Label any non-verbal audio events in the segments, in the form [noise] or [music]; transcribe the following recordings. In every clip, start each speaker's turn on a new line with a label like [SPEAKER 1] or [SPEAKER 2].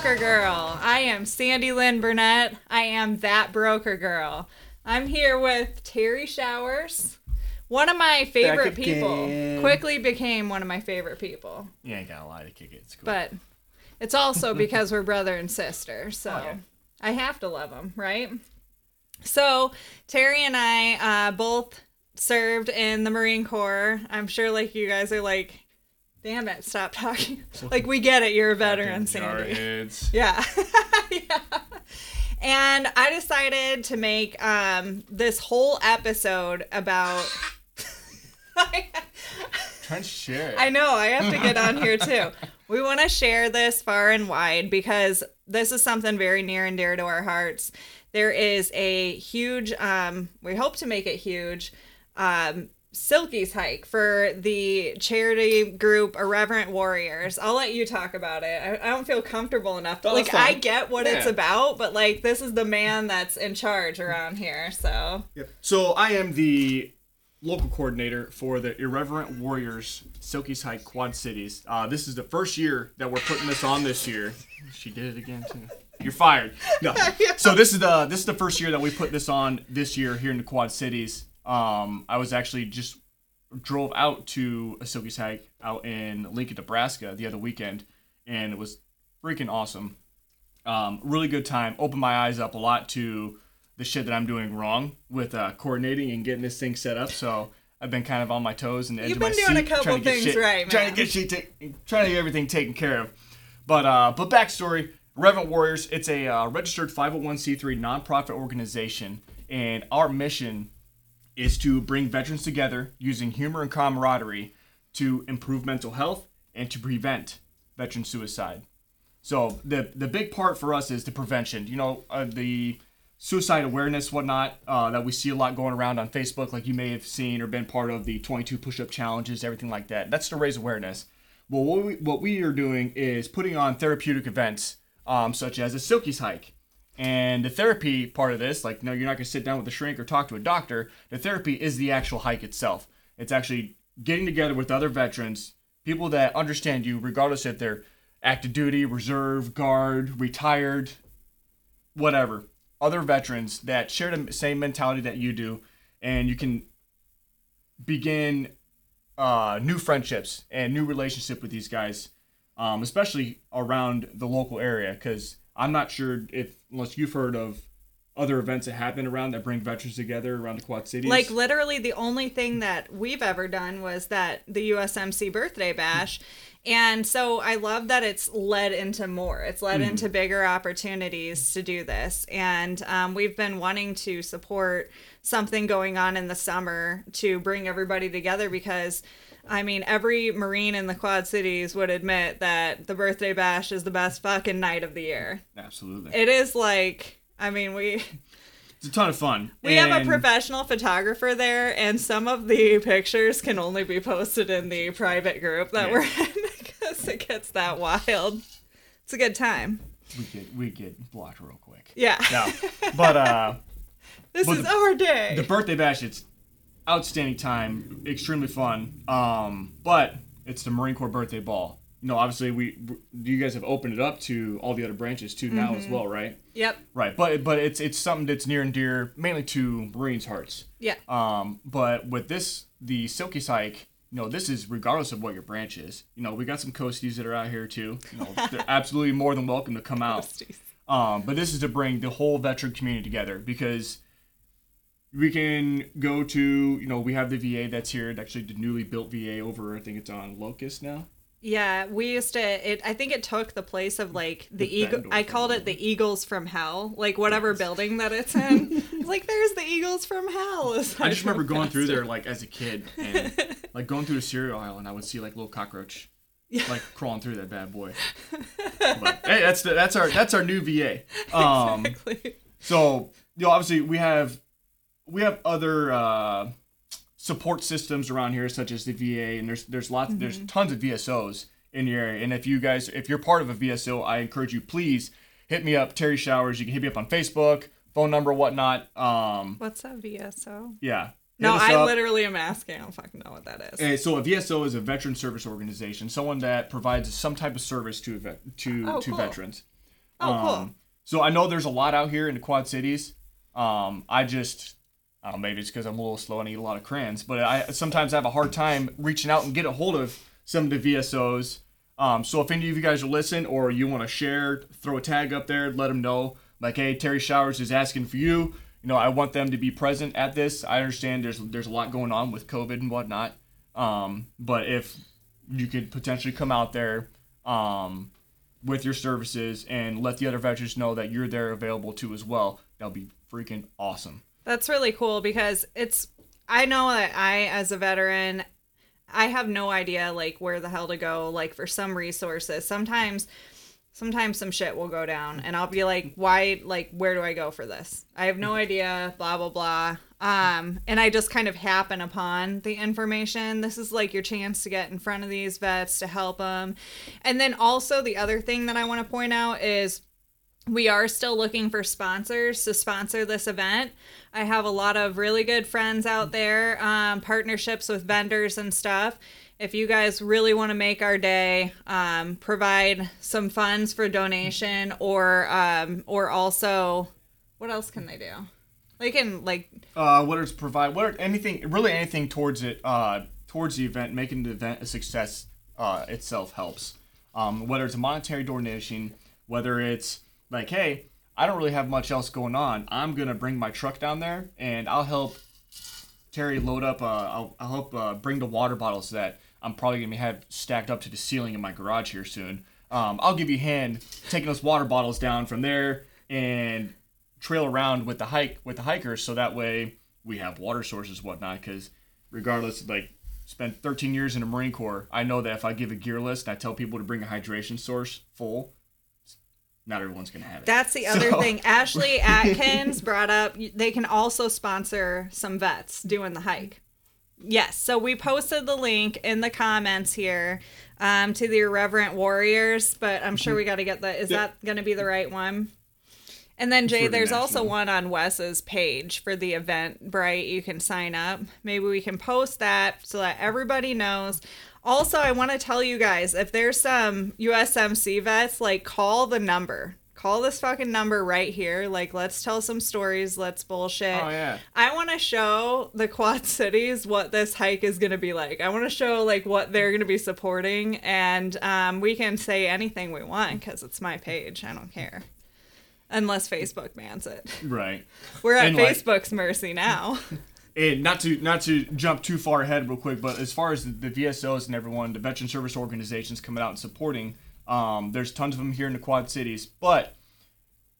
[SPEAKER 1] Broker Girl. I am Sandy Lynn Burnett. I am that Broker Girl. I'm here with Terry Showers. One of my favorite people. Quickly became one of my favorite people.
[SPEAKER 2] You ain't gotta lie to kick it. It's cool.
[SPEAKER 1] But it's also [laughs] because we're brother and sister. So
[SPEAKER 2] Oh, yeah.
[SPEAKER 1] I have to love them, right? So Terry and I uh, both served in the Marine Corps. I'm sure like you guys are like, damn it, stop talking. [laughs] like we get it, you're a veteran, Sandy.
[SPEAKER 2] Jarheads.
[SPEAKER 1] Yeah. [laughs] yeah. And I decided to make um, this whole episode about.
[SPEAKER 2] Trying to share.
[SPEAKER 1] I know, I have to get on here [laughs] too. We want to share this far and wide because this is something very near and dear to our hearts. There is a huge, um, we hope to make it huge, um, Silkies hike for the charity group Irreverent Warriors. I'll let you talk about it. I, I don't feel comfortable enough. To, like. I get what it's about, but like, this is the man that's in charge around here. So,
[SPEAKER 2] Yep. So I am the local coordinator for the Irreverent Warriors Silkies Hike Quad Cities. Uh, this is the first year that we're putting this on this year. She did it again too. You're fired. No. [laughs] So this is the this is the first year that we put this on this year here in the Quad Cities. Um, I was actually just drove out to a Silkies Hike out in Lincoln, Nebraska the other weekend, and it was freaking awesome. Um, really good time. Opened my eyes up a lot to the shit that I'm doing wrong with uh, coordinating and getting this thing set up. So I've been kind of on my toes and the edge
[SPEAKER 1] You've
[SPEAKER 2] of my
[SPEAKER 1] been doing a
[SPEAKER 2] seat,
[SPEAKER 1] couple
[SPEAKER 2] trying to get
[SPEAKER 1] things
[SPEAKER 2] shit-
[SPEAKER 1] right,
[SPEAKER 2] Trying to get shit, ta- trying to get everything taken care of. But uh, but backstory: Irreverent Warriors. It's a uh, registered 501c3 nonprofit organization, and our mission is to bring veterans together using humor and camaraderie to improve mental health and to prevent veteran suicide. So the the big part for us is the prevention. You know, uh, the suicide awareness, whatnot, uh, that we see a lot going around on Facebook, like you may have seen or been part of the 22 push-up challenges, everything like that. That's to raise awareness. Well, what we, what we are doing is putting on therapeutic events, um, such as a Silkies hike. And the therapy part of this, like, no, you're not going to sit down with a shrink or talk to a doctor. The therapy is the actual hike itself. It's actually getting together with other veterans, people that understand you, regardless if they're active duty, reserve, guard, retired, whatever. Other veterans that share the same mentality that you do, and you can begin uh, new friendships and new relationship with these guys, um, especially around the local area. Because I'm not sure if unless you've heard of other events that happen around that bring veterans together around the Quad Cities.
[SPEAKER 1] Like literally the only thing that we've ever done was that the USMC birthday bash. And so I love that it's led into more. It's led into bigger opportunities to do this. And um, we've been wanting to support something going on in the summer to bring everybody together because I mean, every Marine in the Quad Cities would admit that the birthday bash is the best fucking night of the year.
[SPEAKER 2] absolutely,
[SPEAKER 1] It is like, I mean, we.
[SPEAKER 2] it's a ton of fun.
[SPEAKER 1] We have a professional photographer there, and some of the pictures can only be posted in the private group that
[SPEAKER 2] Yeah.
[SPEAKER 1] we're in [laughs] because it gets that wild. It's a good time.
[SPEAKER 2] we get we get blocked real quick.
[SPEAKER 1] Yeah.
[SPEAKER 2] No, [laughs] but uh.
[SPEAKER 1] this
[SPEAKER 2] but
[SPEAKER 1] is
[SPEAKER 2] the-
[SPEAKER 1] our day.
[SPEAKER 2] the birthday bash it's outstanding time extremely fun. Um but it's the marine corps birthday ball. You know obviously we you guys have opened it up to all the other branches too now
[SPEAKER 1] Mm-hmm.
[SPEAKER 2] as well right?
[SPEAKER 1] Yep.
[SPEAKER 2] right but but it's it's something that's near and dear mainly to marines hearts.
[SPEAKER 1] Yeah.
[SPEAKER 2] um but with this the silky hike you know this is regardless of what your branch is. You know we got some coasties that are out here too. You know [laughs] they're absolutely more than welcome to come out. Um, but this is to bring the whole veteran community together because we can go to, you know, we have the VA that's here, actually the newly built VA over, I think it's on Locust now.
[SPEAKER 1] Yeah, we used to. It. I think it took the place of like the,
[SPEAKER 2] The
[SPEAKER 1] eagle. I called it the Eagles from Hell. Like whatever building that it's in. [laughs] It's like there's the Eagles from Hell.
[SPEAKER 2] I just remember going through there like as a kid [laughs] and like going through the cereal aisle and I would see like little cockroach like crawling through that bad boy. [laughs] But hey, that's the, that's our that's our new VA. Um,
[SPEAKER 1] Exactly.
[SPEAKER 2] So, you know, obviously we have we have other uh, support systems around here, such as the VA, and there's there's lots there's tons of VSOs in your area. And if you guys if you're part of a VSO, I encourage you please hit me up, Terry Showers. You can hit me up on Facebook, phone number, whatnot. Um,
[SPEAKER 1] What's that VSO?
[SPEAKER 2] yeah.
[SPEAKER 1] No, I
[SPEAKER 2] up.
[SPEAKER 1] literally am asking. I don't fucking know what that is.
[SPEAKER 2] And so a VSO is a veteran service organization, someone that provides some type of service to a vet, to
[SPEAKER 1] Oh,
[SPEAKER 2] to
[SPEAKER 1] cool.
[SPEAKER 2] veterans.
[SPEAKER 1] Oh, cool.
[SPEAKER 2] Um, so I know there's a lot out here in the Quad Cities. Um, I just, I maybe it's because I'm a little slow and eat a lot of crayons, but I sometimes have a hard time reaching out and get a hold of some of the VSOs. Um, so if any of you guys are listening or you want to share, throw a tag up there, let them know. Like, hey, Terry Showers is asking for you. You know, I want them to be present at this. I understand there's there's a lot going on with COVID and whatnot. Um, but if you could potentially come out there, um, with your services and let the other veterans know that you're there available too as well. That'll be freaking awesome.
[SPEAKER 1] That's really cool because it's I know that I as a veteran I have no idea like where the hell to go like for some resources. Sometimes sometimes some shit will go down and I'll be like why like where do I go for this? I have no idea blah blah blah. Um and I just kind of happen upon the information. This is like your chance to get in front of these vets to help them. And then also the other thing that I want to point out is we are still looking for sponsors to sponsor this event. I have a lot of really good friends out there, um, partnerships with vendors and stuff. If you guys really want to make our day, um, provide some funds for donation, or um, or also, what else can they do? They can like
[SPEAKER 2] Uh, what is provide what are, anything really anything towards it uh towards the event, making the event a success uh itself helps. Um, whether it's a monetary donation, whether it's like, hey, I don't really have much else going on. I'm gonna bring my truck down there and I'll help Terry load up. Uh, I'll, I'll help uh, bring the water bottles that I'm probably gonna have stacked up to the ceiling in my garage here soon. Um, I'll give you a hand taking those water bottles down from there and trail around with the hike with the hikers, so that way we have water sources whatnot. Because regardless, like spent 13 years in the Marine Corps, I know that if I give a gear list and I tell people to bring a hydration source full, not everyone's gonna have it.
[SPEAKER 1] That's the [laughs] other
[SPEAKER 2] So-
[SPEAKER 1] thing. Ashley Atkins brought up they can also sponsor some vets doing the hike. Yes, so we posted the link in the comments here um, to the Irreverent Warriors, but I'm sure we got to get the. Is
[SPEAKER 2] Yep.
[SPEAKER 1] that going to be the right one? And then Jay, there's also one on Wes's page for the event. Bright, you can sign up. Maybe we can post that so that everybody knows. Also, I want to tell you guys if there's some USMC vets, like call the number. Call this fucking number right here. Like, let's tell some stories. Let's bullshit.
[SPEAKER 2] Oh, yeah.
[SPEAKER 1] I want to show the Quad Cities what this hike is going to be like. I want to show like what they're going to be supporting, and um, we can say anything we want because it's my page. I don't care, unless Facebook bans it.
[SPEAKER 2] right.
[SPEAKER 1] We're at
[SPEAKER 2] And, like-
[SPEAKER 1] Facebook's mercy now. [laughs]
[SPEAKER 2] And not to not to jump too far ahead real quick, but as far as the, the VSOs and everyone, the veteran service organizations coming out and supporting, um, there's tons of them here in the Quad Cities. But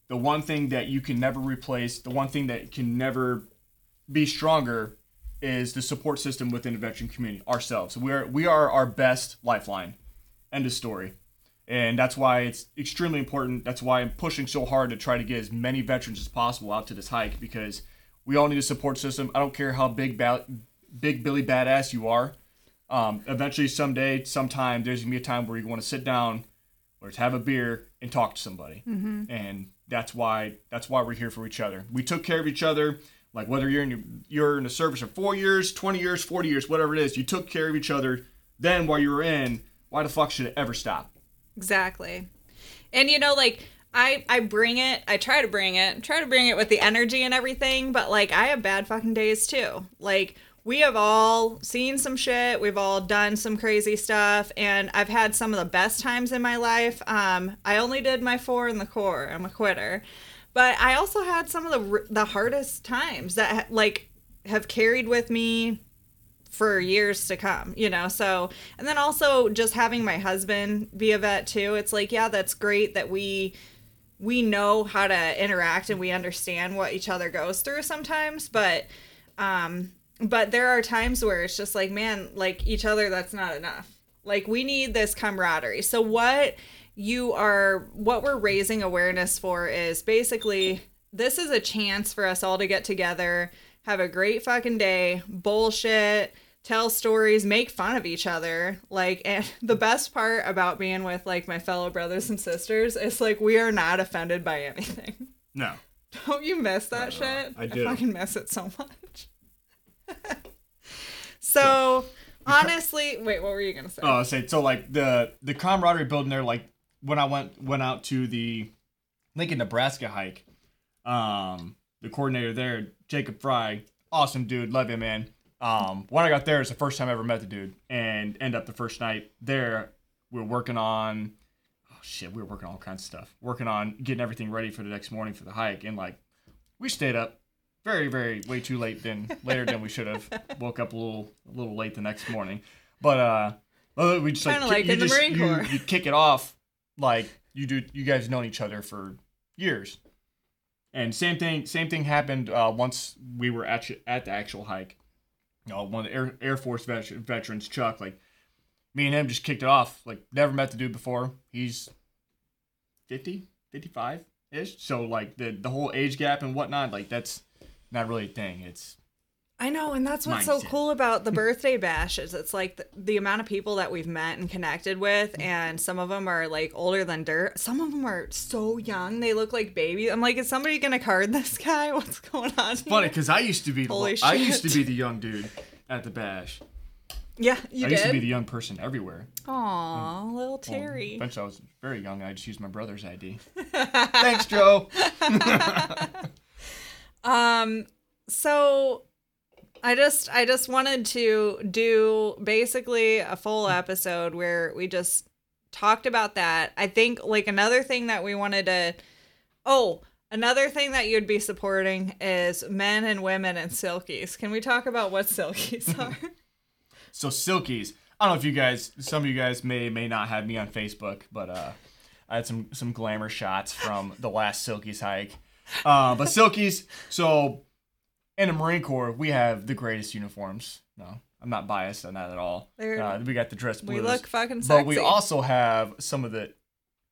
[SPEAKER 2] the one thing that you can never replace, the one thing that can never be stronger, is the support system within the veteran community. Ourselves, we are we are our best lifeline. End of story. And that's why it's extremely important. That's why I'm pushing so hard to try to get as many veterans as possible out to this hike because we all need a support system. I don't care how big, ba- big Billy badass you are. Um, eventually, someday, sometime, there's gonna be a time where you want to sit down, or to have a beer and talk to somebody. And that's why that's why we're here for each other. We took care of each other. Like whether you're in your, you're in the service for four years, twenty years, forty years, whatever it is, you took care of each other. Then while you were in, why the fuck should it ever stop?
[SPEAKER 1] Exactly. And you know, like I I bring it, I try to bring it, try to bring it with the energy and everything, but like I have bad fucking days too. Like we have all seen some shit, we've all done some crazy stuff, and I've had some of the best times in my life. Um, I only did my four in the core. I'm a quitter, but I also had some of the the hardest times that like have carried with me for years to come, you know. So, and then also just having my husband be a vet too. It's like, yeah, that's great that we we know how to interact and we understand what each other goes through sometimes, but um but there are times where it's just like, man, like each other that's not enough. Like we need this camaraderie. So what you are what we're raising awareness for is basically this is a chance for us all to get together, have a great fucking day, bullshit, tell stories, make fun of each other. Like and [laughs] the best part about being with like my fellow brothers and sisters is like we are not offended by anything.
[SPEAKER 2] No. [laughs]
[SPEAKER 1] Don't you miss that shit?
[SPEAKER 2] I do.
[SPEAKER 1] I fucking miss it so much. [laughs] so, honestly, wait, what were you gonna say?
[SPEAKER 2] Oh, say so like the the camaraderie building there. Like when I went went out to the Lincoln, Nebraska hike. Um, the coordinator there, Jacob Fry, awesome dude, love him, man. Um, when I got there, it's the first time I ever met the dude, and end up the first night there, we were working on, oh shit, we were working on all kinds of stuff, working on getting everything ready for the next morning for the hike, and like, we stayed up very, very way too late than later than we should have. [laughs] Woke up a little, a little late the next morning, but uh, well, we just
[SPEAKER 1] Kinda
[SPEAKER 2] like,
[SPEAKER 1] like
[SPEAKER 2] you
[SPEAKER 1] in the
[SPEAKER 2] just, you, you kick it off like you do. You guys known each other for years. And same thing, same thing happened uh, once we were at at the actual hike. You know, one of the Air, Air Force vet- veterans, Chuck, like me and him just kicked it off. Like never met the dude before. He's 50, 55 ish. So like the the whole age gap and whatnot, like that's not really a thing. It's
[SPEAKER 1] I know, and that's what's so cool about the birthday bash is It's like the, the amount of people that we've met and connected with, and some of them are like older than dirt. Some of them are so young; they look like babies. I'm like, is somebody gonna card this guy? [laughs] What's going on?
[SPEAKER 2] funny
[SPEAKER 1] here?
[SPEAKER 2] because I used to be the
[SPEAKER 1] Holy
[SPEAKER 2] I used to be the young dude at the bash.
[SPEAKER 1] Yeah, you
[SPEAKER 2] I used to be the young person everywhere.
[SPEAKER 1] Aw, little
[SPEAKER 2] Well,
[SPEAKER 1] Terry.
[SPEAKER 2] eventually, I was very young. I just used my brother's ID. [laughs] Thanks, Joe. [laughs]
[SPEAKER 1] Um, so I just I just wanted to do basically a full episode where we just talked about that. I think like another thing that we wanted to Oh, another thing that you'd be supporting is men and women and silkies. Can we talk about what silkies [laughs] are?
[SPEAKER 2] So Silkies. I don't know if you guys, some of you guys may may not have me on Facebook, but uh, I had some some glamour shots from the last Silkies hike. Uh, but Silkies. So in the Marine Corps, we have the greatest uniforms. No, I'm not biased on that at all. Uh, we got the dress blues.
[SPEAKER 1] we look fucking sexy.
[SPEAKER 2] But we also have some of the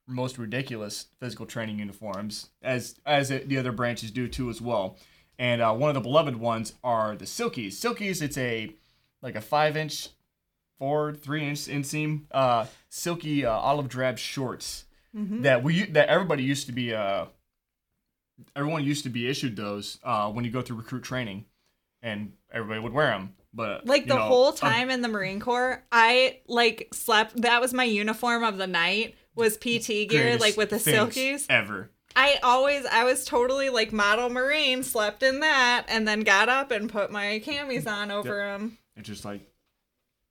[SPEAKER 2] most ridiculous physical training uniforms, as as it, the other branches do too as well. And uh, one of the beloved ones are the Silkies. Silkies, it's a like a five inch, four three inch inseam, uh, silky uh, olive drab shorts
[SPEAKER 1] Mm-hmm.
[SPEAKER 2] that we that everybody used to be uh everyone used to be issued those uh when you go through recruit training, and everybody would wear them. But
[SPEAKER 1] like the
[SPEAKER 2] know,
[SPEAKER 1] whole time in the Marine Corps, I like slept. That was my uniform of the night. Was PT gear like with the silkies?
[SPEAKER 2] ever.
[SPEAKER 1] I always, I was totally like model Marine, slept in that, and then got up and put my camis on over them.
[SPEAKER 2] It's just like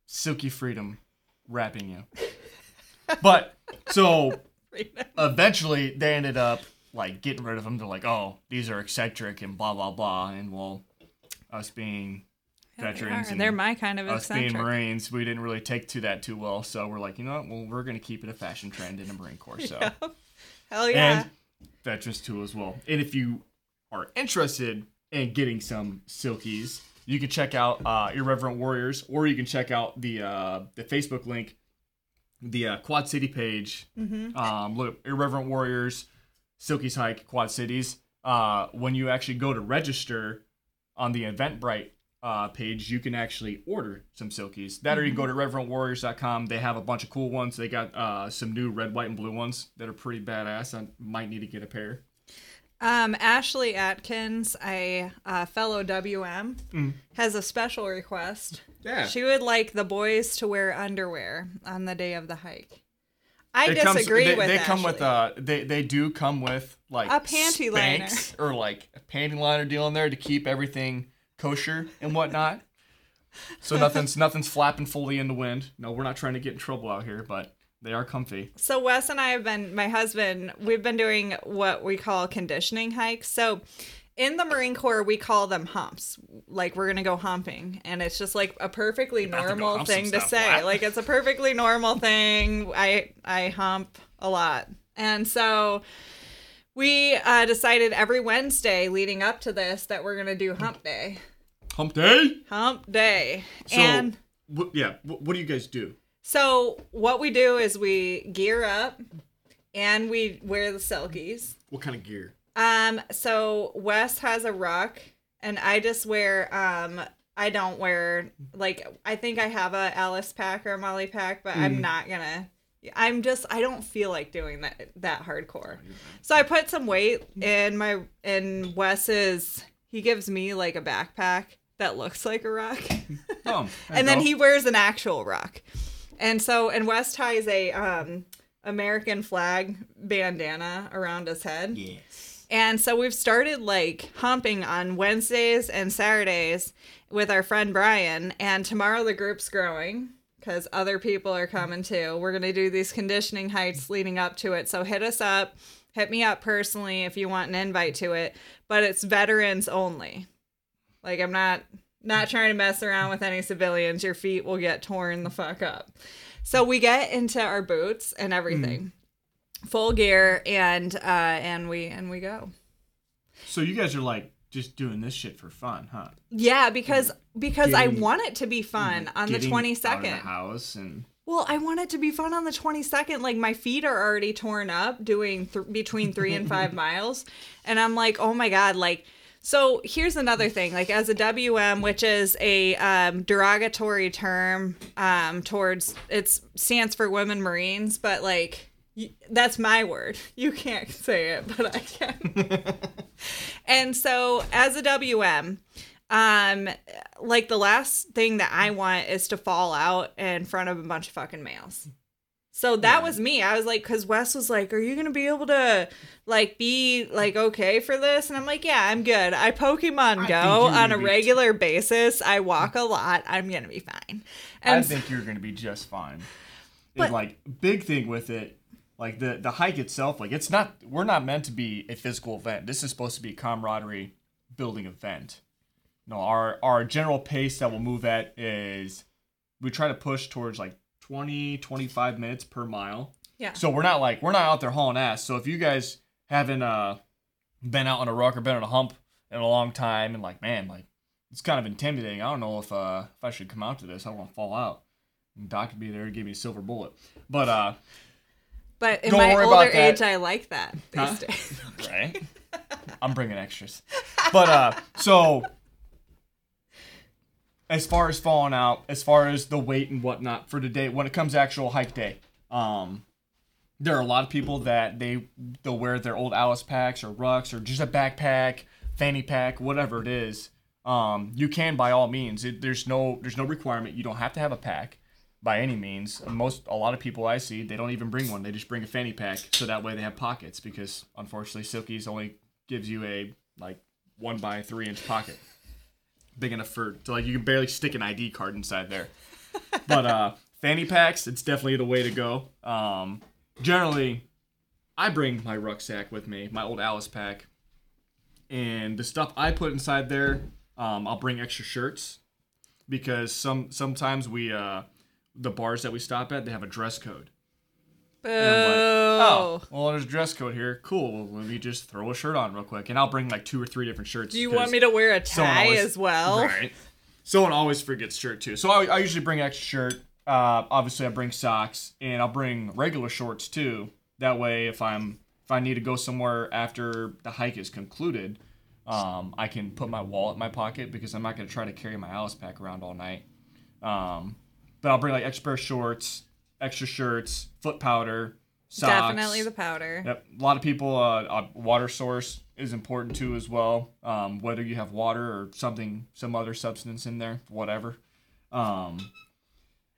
[SPEAKER 2] silky freedom wrapping you. [laughs] but so [laughs] eventually they ended up like getting rid of them. They're like, oh, these are eccentric and blah blah blah. And well, us being veterans and
[SPEAKER 1] They're my kind of
[SPEAKER 2] us being. Marines, we didn't really take to that too well. So we're like, you know what? Well, we're gonna keep it a fashion trend in the Marine Corps. So [laughs]
[SPEAKER 1] Hell yeah!
[SPEAKER 2] and veterans too as well. And if you are interested in getting some silkies, you can check out uh, Irreverent Warriors, or you can check out the uh, the Facebook link, the uh, Quad City page. Um, look, Irreverent Warriors, Silkies Hike, Quad Cities. Uh, when you actually go to register on the Eventbrite uh, page, you can actually order some silkies. That or you can go to irreverentwarriors.com. They have a bunch of cool ones. They got uh, some new red, white, and blue ones that are pretty badass. I might need to get a pair.
[SPEAKER 1] Um, Ashley Atkins, a uh, fellow WM,
[SPEAKER 2] Mm.
[SPEAKER 1] has a special request.
[SPEAKER 2] Yeah.
[SPEAKER 1] She would like the boys to wear underwear on the day of the hike. I
[SPEAKER 2] It comes-
[SPEAKER 1] disagree
[SPEAKER 2] they,
[SPEAKER 1] with
[SPEAKER 2] they come with a. Uh, they they do come with like
[SPEAKER 1] A panty liner.
[SPEAKER 2] Or like a panty liner deal in there to keep everything kosher and whatnot. So [laughs] nothing's nothing's flapping fully in the wind. No, we're not trying to get in trouble out here, but they are comfy.
[SPEAKER 1] So Wes and I have been my husband, we've been doing what we call conditioning hikes. So in the Marine Corps we call them humps. Like we're gonna go humping. And it's just like a perfectly
[SPEAKER 2] to
[SPEAKER 1] normal
[SPEAKER 2] hump
[SPEAKER 1] thing to say. Like it's a perfectly normal thing. I I hump a lot. And so we uh, decided every Wednesday leading up to this that we're gonna do hump day.
[SPEAKER 2] Hump day.
[SPEAKER 1] Hump day.
[SPEAKER 2] So
[SPEAKER 1] and
[SPEAKER 2] wh- yeah, wh- what do you guys do?
[SPEAKER 1] so what we do is we gear up and we wear the silkies.
[SPEAKER 2] What kind of gear?
[SPEAKER 1] Um, so Wes has a ruck, and I just wear um I don't wear like I think I have a Alice pack or a MOLLE pack, but I'm not gonna I'm just I don't feel like doing that that hardcore. So I put some weight in my in Wes's he gives me like a backpack that looks like a ruck. [laughs]
[SPEAKER 2] Oh, [laughs]
[SPEAKER 1] and then he wears an actual ruck. And so and Wes ties a um American flag bandana around his head.
[SPEAKER 2] Yes.
[SPEAKER 1] And so we've started like humping on Wednesdays and Saturdays with our friend Brian. And tomorrow the group's growing because other people are coming too. We're going to do these conditioning hikes leading up to it. So hit us up. Hit me up personally if you want an invite to it. But it's veterans only. Like I'm not not trying to mess around with any civilians. Your feet will get torn the fuck up. So we get into our boots and everything. Mm. Full gear and uh and we and we go.
[SPEAKER 2] So you guys are like just doing this shit for fun, huh?
[SPEAKER 1] Yeah, because because I want it to be fun on the 22nd
[SPEAKER 2] out of the house and
[SPEAKER 1] Well, I want it to be fun on the 22nd. Like my feet are already torn up doing th- between 3 and 5 [laughs] miles. And I'm like, "Oh my god, like so here's another thing. Like as a WM, which is a um, derogatory term um, towards it stands for women Marines, but like that's my word. [laughs] You can't say it, but I can. [laughs] and so as a WM, um like the last thing that I want is to fall out in front of a bunch of fucking males. So that
[SPEAKER 2] Yeah.
[SPEAKER 1] was me. I was like, because Wes was like, "Are you gonna be able to, like, be like okay for this?" And I'm like, "Yeah, I'm good. I Pokemon
[SPEAKER 2] I
[SPEAKER 1] Go on a regular basis. I walk a lot. I'm gonna be fine."
[SPEAKER 2] I
[SPEAKER 1] And
[SPEAKER 2] think you're gonna be just fine.
[SPEAKER 1] But-
[SPEAKER 2] like big thing with it, like the the hike itself, like it's not we're not meant to be a physical event. This is supposed to be a camaraderie building event. No, our our general pace that we'll move at is we try to push towards like 20, 25 minutes per mile.
[SPEAKER 1] yeah,
[SPEAKER 2] So we're not like we're not out there hauling ass. So if you guys haven't uh been out on a ruck or been on a hump in a long time and like man like it's kind of intimidating. I don't know if uh if I should come out to this. I don't want to fall out. And Doc would be there to give me a silver bullet. But uh
[SPEAKER 1] but in
[SPEAKER 2] Don't
[SPEAKER 1] my older age, I like that these
[SPEAKER 2] Huh?
[SPEAKER 1] days. [laughs]
[SPEAKER 2] right? I'm bringing extras. But uh so as far as falling out, as far as the weight and whatnot for today, when it comes to actual hike day, um there are a lot of people that they they'll wear their old Alice packs or rucks or just a backpack, fanny pack, whatever it is. Um, you can by all means. It, there's no there's no requirement. You don't have to have a pack by any means. Most a lot of people I see they don't even bring one. They just bring a fanny pack so that way they have pockets because unfortunately Silky's only gives you a like one by three inch pocket, big enough for to like you can barely stick an ID card inside there. But uh, [laughs] fanny packs, it's definitely the way to go. Um, generally, I bring my rucksack with me, my old Alice pack, and the stuff I put inside there. Um, I'll bring extra shirts because some sometimes we uh, the bars that we stop at they have a dress code.
[SPEAKER 1] Boo.
[SPEAKER 2] Like, oh, well, there's a dress code here. Cool. Well, let me just throw a shirt on real quick, and I'll bring like two or three different shirts.
[SPEAKER 1] Do you want me to wear a tie
[SPEAKER 2] always-
[SPEAKER 1] as well?
[SPEAKER 2] Right. Someone always forgets shirt too. So I, I usually bring extra shirt. Uh, obviously, I bring socks, and I'll bring regular shorts too. That way, if I'm if I need to go somewhere after the hike is concluded, um, I can put my wallet in my pocket because I'm not going to try to carry my Alice pack around all night. Um, but I'll bring like extra pair of shorts, extra shirts, foot powder, socks.
[SPEAKER 1] Definitely the powder.
[SPEAKER 2] Yep. A lot of people, uh, a water source is important too as well. Um, whether you have water or something, some other substance in there, whatever. Um,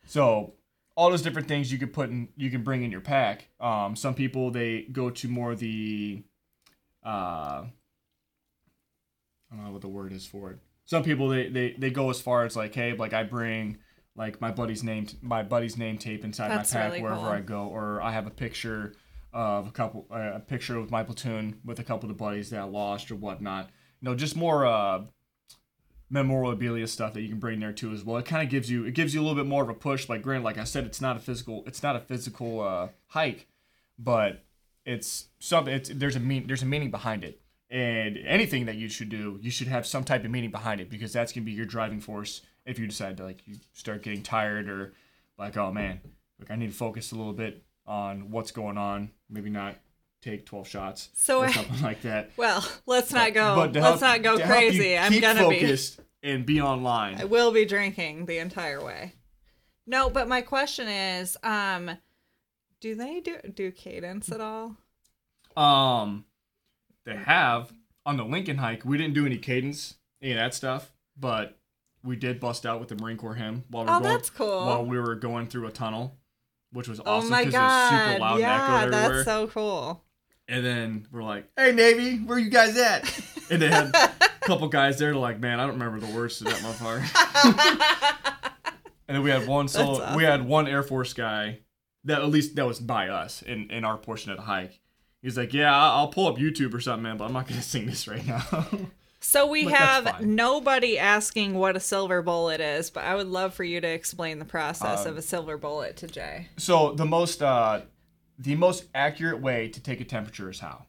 [SPEAKER 2] so all those different things you could put in, you can bring in your pack. Um, some people they go to more the, uh, I don't know what the word is for it. Some people they, they, they go as far as like, hey, like I bring like my buddy's name my buddy's name tape inside
[SPEAKER 1] That's
[SPEAKER 2] my pack
[SPEAKER 1] really
[SPEAKER 2] wherever
[SPEAKER 1] cool.
[SPEAKER 2] I go, or I have a picture of a couple uh, a picture of my platoon with a couple of the buddies that I lost or whatnot. You know, just more uh, memorabilia stuff that you can bring there too as well. It kind of gives you it gives you a little bit more of a push. Like granted, like I said, it's not a physical it's not a physical uh, hike, but it's something. It's there's a mean there's a meaning behind it. And anything that you should do, you should have some type of meaning behind it because that's gonna be your driving force if you decide to like you start getting tired or like oh man, like I need to focus a little bit on what's going on. Maybe not take 12 shots
[SPEAKER 1] So
[SPEAKER 2] or
[SPEAKER 1] I-
[SPEAKER 2] something [laughs] like that.
[SPEAKER 1] Well, let's not go.
[SPEAKER 2] But
[SPEAKER 1] let's
[SPEAKER 2] help-
[SPEAKER 1] not go
[SPEAKER 2] to help you
[SPEAKER 1] crazy. I'm gonna be.
[SPEAKER 2] focused and be online.
[SPEAKER 1] I will be drinking the entire way. No, but my question is, um, do they do do cadence at all?
[SPEAKER 2] Um, they have on the Lincoln hike. We didn't do any cadence, any of that stuff, but we did bust out with the Marine Corps hymn while we oh, were
[SPEAKER 1] Oh,
[SPEAKER 2] going,
[SPEAKER 1] that's cool.
[SPEAKER 2] while we were going through a tunnel. which was
[SPEAKER 1] Oh
[SPEAKER 2] awesome
[SPEAKER 1] my
[SPEAKER 2] because it was super
[SPEAKER 1] god.
[SPEAKER 2] loud and
[SPEAKER 1] Yeah,
[SPEAKER 2] echoed everywhere.
[SPEAKER 1] that's so cool.
[SPEAKER 2] And then we're like, "Hey Navy, where you guys at?" [laughs] And they had a couple guys there. Like, man, I don't remember the words of that motherfucker. and then we had one [laughs] solo.
[SPEAKER 1] That's
[SPEAKER 2] We had one Air Force guy that at least that was by us in in our portion of the hike. He's like, "Yeah, I'll pull up YouTube or something, man, but I'm not gonna [laughs] sing this right now."
[SPEAKER 1] So we
[SPEAKER 2] But
[SPEAKER 1] have nobody asking what a silver bullet is, but I would love for you to explain the process
[SPEAKER 2] Um,
[SPEAKER 1] of a silver bullet to Jay.
[SPEAKER 2] so the most uh, the most accurate way to take a temperature is how?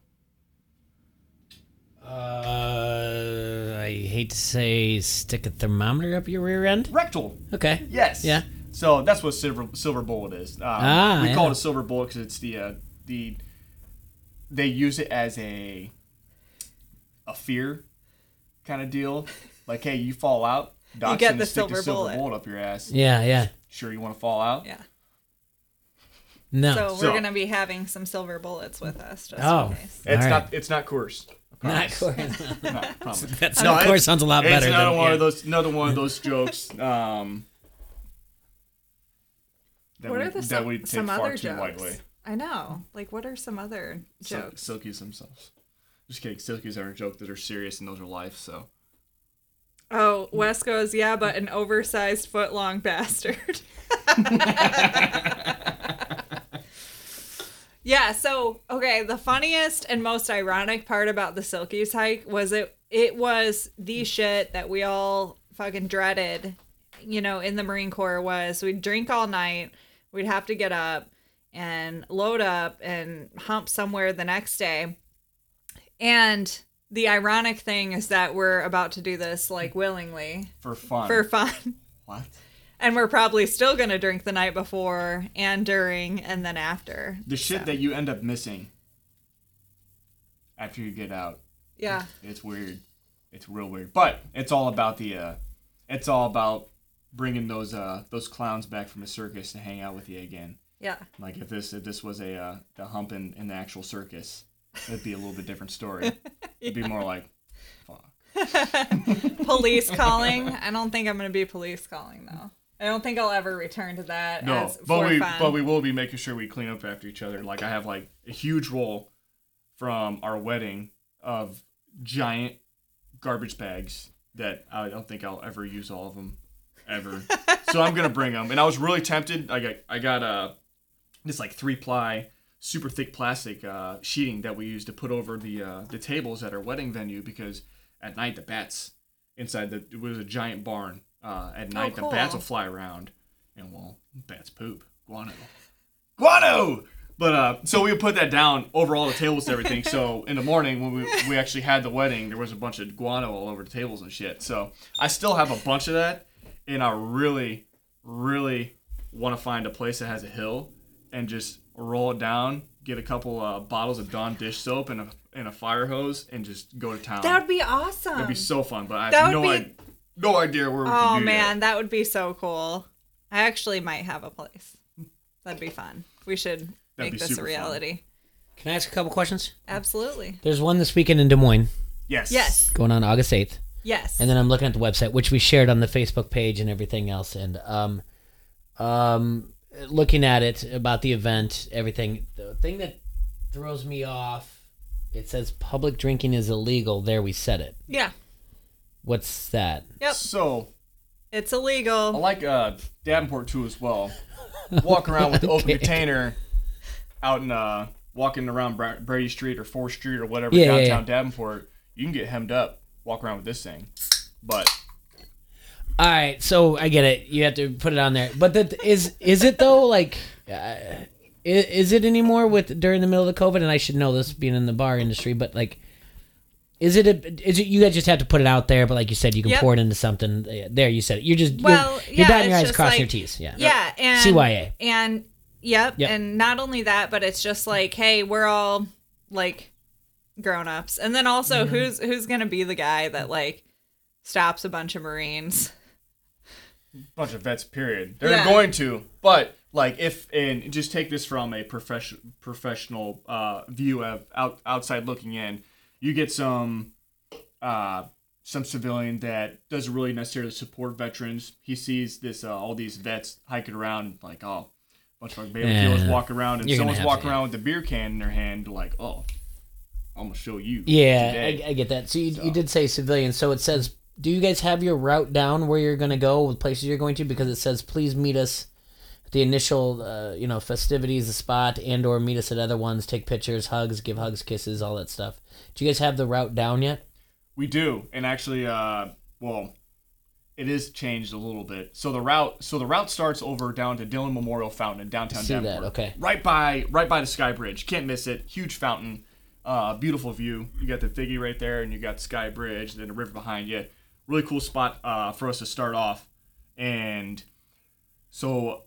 [SPEAKER 3] Uh, I hate to say, stick a thermometer up your rear end.
[SPEAKER 2] Rectal.
[SPEAKER 3] Okay.
[SPEAKER 2] Yes.
[SPEAKER 3] Yeah.
[SPEAKER 2] So that's what silver silver bullet is. Um,
[SPEAKER 3] Ah,
[SPEAKER 2] we call it a silver bullet because it's the uh, the they use it as a a fear kind of deal. Like, hey, you fall out, Doc's
[SPEAKER 1] get
[SPEAKER 2] gonna
[SPEAKER 1] the
[SPEAKER 2] stick
[SPEAKER 1] silver
[SPEAKER 2] a silver
[SPEAKER 1] bullet.
[SPEAKER 2] bullet up your ass.
[SPEAKER 3] Yeah, yeah.
[SPEAKER 2] Sure, you want to fall out?
[SPEAKER 1] Yeah.
[SPEAKER 3] No.
[SPEAKER 1] So,
[SPEAKER 2] So-
[SPEAKER 1] we're gonna be having some silver bullets with us just
[SPEAKER 3] Oh.
[SPEAKER 1] in case.
[SPEAKER 2] It's
[SPEAKER 3] All right.
[SPEAKER 2] not. It's not course. I
[SPEAKER 3] not
[SPEAKER 2] promise.
[SPEAKER 3] course. [laughs]
[SPEAKER 2] No, [laughs] promise.
[SPEAKER 3] That's
[SPEAKER 2] No,
[SPEAKER 3] of
[SPEAKER 2] it's-
[SPEAKER 3] course sounds a lot
[SPEAKER 2] It's
[SPEAKER 3] better.
[SPEAKER 2] another
[SPEAKER 3] than,
[SPEAKER 2] one
[SPEAKER 3] yeah.
[SPEAKER 2] of those. Another one of those [laughs] jokes. Um, that
[SPEAKER 1] What
[SPEAKER 2] we,
[SPEAKER 1] are the
[SPEAKER 2] that
[SPEAKER 1] some,
[SPEAKER 2] we take
[SPEAKER 1] some
[SPEAKER 2] far
[SPEAKER 1] other
[SPEAKER 2] too
[SPEAKER 1] jokes?
[SPEAKER 2] lightly.
[SPEAKER 1] I know. Like, what are some other
[SPEAKER 2] Sil-
[SPEAKER 1] jokes?
[SPEAKER 2] Silkies themselves. Just kidding. Silkies are a joke that are serious and those are life. So
[SPEAKER 1] Oh, Wes goes, yeah, but an oversized foot long [laughs] bastard. [laughs] yeah, so okay, the funniest and most ironic part about the Silkies hike was it it was the shit that we all fucking dreaded, you know, in the Marine Corps was we'd drink all night, we'd have to get up and load up and hump somewhere the next day. And the ironic thing is that we're about to do this like willingly
[SPEAKER 2] for fun.
[SPEAKER 1] for fun.
[SPEAKER 2] what?
[SPEAKER 1] And we're probably still going to drink the night before and during and then after.
[SPEAKER 2] The shit
[SPEAKER 1] So,
[SPEAKER 2] that you end up missing after you get out.
[SPEAKER 1] Yeah.
[SPEAKER 2] It's weird. It's real weird. But it's all about the. uh It's all about bringing those uh those clowns back from the circus to hang out with you again.
[SPEAKER 1] Yeah.
[SPEAKER 2] Like if this if this was a uh, the hump in, in the actual circus, it'd be a little bit different story. [laughs] It'd be more like, fuck. [laughs]
[SPEAKER 1] Police [laughs] calling. I don't think I'm going to be police calling though. I don't think I'll ever return to that
[SPEAKER 2] No, but we
[SPEAKER 1] fun.
[SPEAKER 2] but we will be making sure we clean up after each other. Like I have like a huge roll from our wedding of giant garbage bags that I don't think I'll ever use all of them ever. so I'm gonna bring them. And I was really tempted. I got I got uh this like three ply super thick plastic uh, sheeting that we used to put over the uh, the tables at our wedding venue because at night the bats inside the it was a giant barn. Uh, at night
[SPEAKER 1] cool.
[SPEAKER 2] the bats will fly around and well bats poop guano guano. But uh, so we would put that down over all the tables and everything. So [laughs] in the morning when we we actually had the wedding, there was a bunch of guano all over the tables and shit. So I still have a bunch of that, and I really, really want to find a place that has a hill and just roll it down, get a couple uh, bottles of Dawn dish soap and a and a fire hose, and just go to town.
[SPEAKER 1] that would be awesome.
[SPEAKER 2] That'd be so fun. But I
[SPEAKER 1] That
[SPEAKER 2] have no
[SPEAKER 1] be-
[SPEAKER 2] idea, no idea where
[SPEAKER 1] oh
[SPEAKER 2] could
[SPEAKER 1] man,
[SPEAKER 2] that.
[SPEAKER 1] that would be so cool. I actually might have a place. That'd be fun. We should
[SPEAKER 2] That'd
[SPEAKER 1] make this a
[SPEAKER 2] super fun.
[SPEAKER 1] reality.
[SPEAKER 3] Can I ask a couple questions?
[SPEAKER 1] Absolutely.
[SPEAKER 3] There's one this weekend in Des Moines,
[SPEAKER 2] Yes.
[SPEAKER 1] Yes.
[SPEAKER 3] going on August 8th.
[SPEAKER 1] Yes.
[SPEAKER 3] And then I'm looking at the website, which we shared on the Facebook page and everything else. And um, um, looking at it about the event, everything. The thing that throws me off, it says public drinking is illegal. There, we said it.
[SPEAKER 1] yeah.
[SPEAKER 3] What's that?
[SPEAKER 1] Yep.
[SPEAKER 2] So
[SPEAKER 1] It's illegal.
[SPEAKER 2] I like uh, Davenport too as well. Walk around with the open [laughs]
[SPEAKER 3] Okay.
[SPEAKER 2] container out in uh, walking around Brady Street or Fourth Street or whatever
[SPEAKER 3] Yeah, yeah,
[SPEAKER 2] downtown Davenport. You can get hemmed up. Walk around with this thing, but
[SPEAKER 3] All right, so I get it. You have to put it on there, but that is is it though? Like, uh, i- is it anymore with during the middle of the COVID? And I should know this being in the bar industry, but like, is it a, is it you guys just have to put it out there? But like you said, you can
[SPEAKER 1] Yep.
[SPEAKER 3] pour it into something. There, you said it. You're just
[SPEAKER 1] Well,
[SPEAKER 3] you're,
[SPEAKER 1] yeah,
[SPEAKER 3] you're dotting your eyes, crossing your T's. Yeah,
[SPEAKER 1] Yeah, and
[SPEAKER 3] CYA.
[SPEAKER 1] and yep,
[SPEAKER 3] Yep.
[SPEAKER 1] and not only that, but it's just like, hey, we're all like grown ups, and then also
[SPEAKER 3] Mm-hmm.
[SPEAKER 1] who's who's gonna be the guy that like stops a bunch of Marines?
[SPEAKER 2] Bunch of vets. Period. They're
[SPEAKER 1] Yeah.
[SPEAKER 2] going to, but like if and just take this from a profession professional uh, view of out, outside looking in, you get some uh, some civilian that doesn't really necessarily support veterans. He sees this uh, all these vets hiking around like oh bunch of our Bailey Fields
[SPEAKER 3] Yeah.
[SPEAKER 2] walk around, and
[SPEAKER 3] You're
[SPEAKER 2] someone's walking around with a beer can in their hand, like, oh, I'm gonna show you.
[SPEAKER 3] Yeah,
[SPEAKER 2] today.
[SPEAKER 3] I, I get that. So you, you did say civilian. So it says, do you guys have your route down where you're going to go, with places you're going to? Because it says, please meet us at the initial, uh, you know, festivities, the spot, and or meet us at other ones, take pictures, hugs, give hugs, kisses, all that stuff. Do you guys have the route down yet?
[SPEAKER 2] We do, and actually, uh, well, it is changed a little bit. So the route, so the route starts over down to Dillon Memorial Fountain in downtown
[SPEAKER 3] See that, okay.
[SPEAKER 2] Right by, right by the Sky Bridge. Can't miss it. Huge fountain, uh, beautiful view. You got the Figge right there, and you got the Sky Bridge, then the river behind you. Really cool spot uh, for us to start off, and so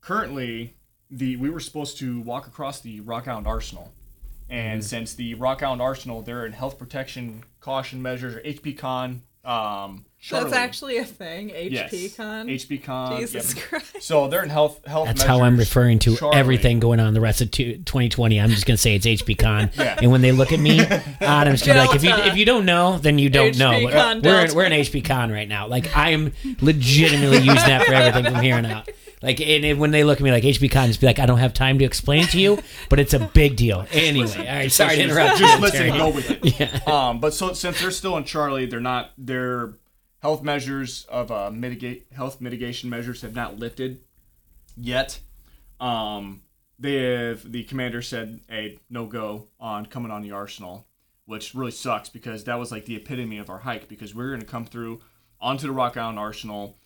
[SPEAKER 2] currently the we were supposed to walk across the Rock Island Arsenal. And
[SPEAKER 3] Mm-hmm.
[SPEAKER 2] since the Rock Island Arsenal, they're in health protection caution measures or HP Con. Um,
[SPEAKER 1] That's actually a thing.
[SPEAKER 2] yes,
[SPEAKER 1] HP con.
[SPEAKER 2] HP Con.
[SPEAKER 1] Jesus
[SPEAKER 2] yep.
[SPEAKER 1] Christ.
[SPEAKER 2] So they're in health health.
[SPEAKER 3] That's how I'm referring to
[SPEAKER 2] Charlie.
[SPEAKER 3] everything going on the rest of 2020. I'm just going to say it's HPCon. [laughs]
[SPEAKER 2] Yeah.
[SPEAKER 3] And when they look at me, [laughs] I'm just going to be like, if you, if you don't know, then you don't know. But we're, in, we're in HPCon right now. Like, I am legitimately using that for everything from here on out. [laughs] Like, and it- when they look at me like HPCon, just be like, I don't have time to explain to you, but it's a big deal. [laughs] Anyway, all right, sorry to interrupt.
[SPEAKER 2] Just [laughs] listen go with it. [laughs]
[SPEAKER 3] Yeah.
[SPEAKER 2] Um, but so since they're still in Charlie, they're not their health measures of uh, mitigate health mitigation measures have not lifted yet. Um, they have the commander said a no go on coming on the arsenal, which really sucks because that was like the epitome of our hike because we are going to come through onto the Rock Island Arsenal.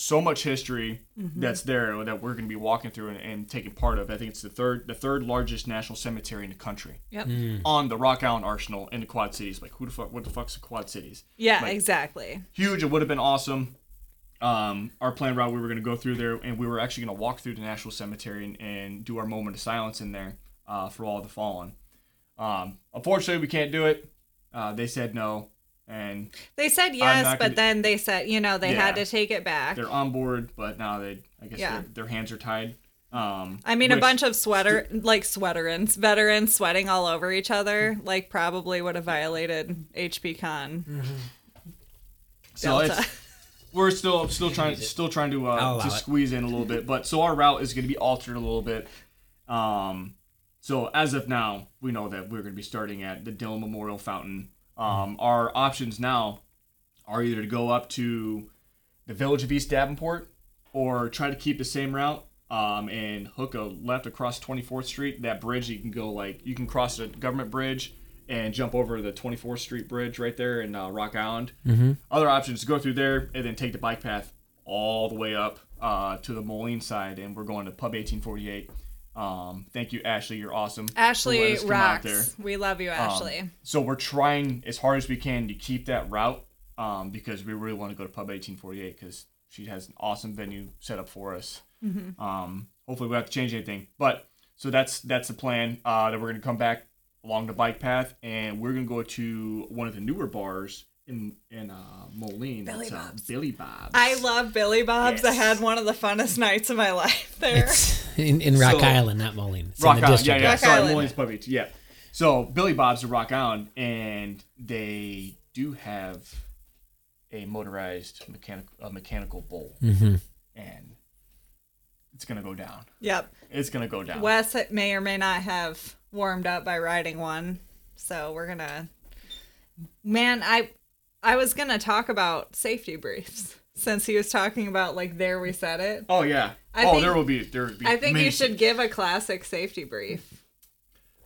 [SPEAKER 2] So much history that's there that we're going to be walking through and, and taking part of. I think it's the third the third largest national cemetery in the country
[SPEAKER 1] Yep.
[SPEAKER 2] on the Rock Island Arsenal in the Quad Cities. Like, who the fuck? What the fuck's the Quad Cities?
[SPEAKER 1] Yeah,
[SPEAKER 2] Like-
[SPEAKER 1] exactly.
[SPEAKER 2] Huge. It would have been awesome. Um, our planned route, we were going to go through there, and we were actually going to walk through the National Cemetery and, and do our moment of silence in there uh, for all the fallen. Um, unfortunately, we can't do it. Uh, they said no, and
[SPEAKER 1] They said yes, but
[SPEAKER 2] gonna-
[SPEAKER 1] then they said, you know, they had to take it back.
[SPEAKER 2] they're on board, but now they, I guess,
[SPEAKER 1] Yeah.
[SPEAKER 2] their, their hands are tied. Um,
[SPEAKER 1] I mean, a bunch of sweater, like sweaterins, veterans sweating all over each other, like probably would have violated HP Con.
[SPEAKER 2] So it's we're still still trying still trying to uh,
[SPEAKER 3] allow
[SPEAKER 2] to
[SPEAKER 3] it.
[SPEAKER 2] squeeze in a little bit, but so our route is going to be altered a little bit. Um, so as of now, we know that we're going to be starting at the Dillon Memorial Fountain. Um, our options now are either to go up to the village of East Davenport or try to keep the same route um, and hook a left across 24th Street. That bridge you can go like you can cross the government bridge and jump over the 24th Street bridge right there in uh, Rock Island. Mm-hmm. Other options go through there and then take the bike path all the way up uh, to the Moline side, and we're going to Pub 1848. Um, thank you, Ashley. You're awesome.
[SPEAKER 1] Ashley
[SPEAKER 2] us come out
[SPEAKER 1] rocks. We love you,
[SPEAKER 2] Um,
[SPEAKER 1] Ashley.
[SPEAKER 2] so we're trying as hard as we can to keep that route um, because we really want to go to Pub 1848 because she has an awesome venue set up for us. Um, hopefully we don't have to change anything, but so that's that's the plan. Uh, that we're gonna come back along the bike path and we're gonna go to one of the newer bars in in uh, Moline.
[SPEAKER 1] Billy
[SPEAKER 2] It's, uh,
[SPEAKER 1] Bob's.
[SPEAKER 2] Billy Bob's.
[SPEAKER 1] I love Billy Bob's. I had one of the funnest [laughs] nights of my life there.
[SPEAKER 3] It's in, in Rock
[SPEAKER 2] So-
[SPEAKER 3] Island, not Moline. It's
[SPEAKER 2] Rock
[SPEAKER 3] in the
[SPEAKER 2] Island,
[SPEAKER 3] district.
[SPEAKER 2] yeah, yeah.
[SPEAKER 1] Rock
[SPEAKER 2] Sorry,
[SPEAKER 1] Island.
[SPEAKER 2] Moline's Pub 18, yeah. So Billy Bob's at Rock Island, and they do have a motorized mechanical a mechanical bull,
[SPEAKER 3] Mm-hmm.
[SPEAKER 2] and it's gonna go down.
[SPEAKER 1] yep.
[SPEAKER 2] It's gonna go down.
[SPEAKER 1] Wes may or may not have warmed up by riding one, so we're gonna. Man, I, I was gonna talk about safety briefs [laughs] since he was talking about like there we said it.
[SPEAKER 2] Oh yeah.
[SPEAKER 1] I
[SPEAKER 2] oh,
[SPEAKER 1] think-
[SPEAKER 2] there will be there will be.
[SPEAKER 1] I think
[SPEAKER 2] many-
[SPEAKER 1] you should give a classic safety brief.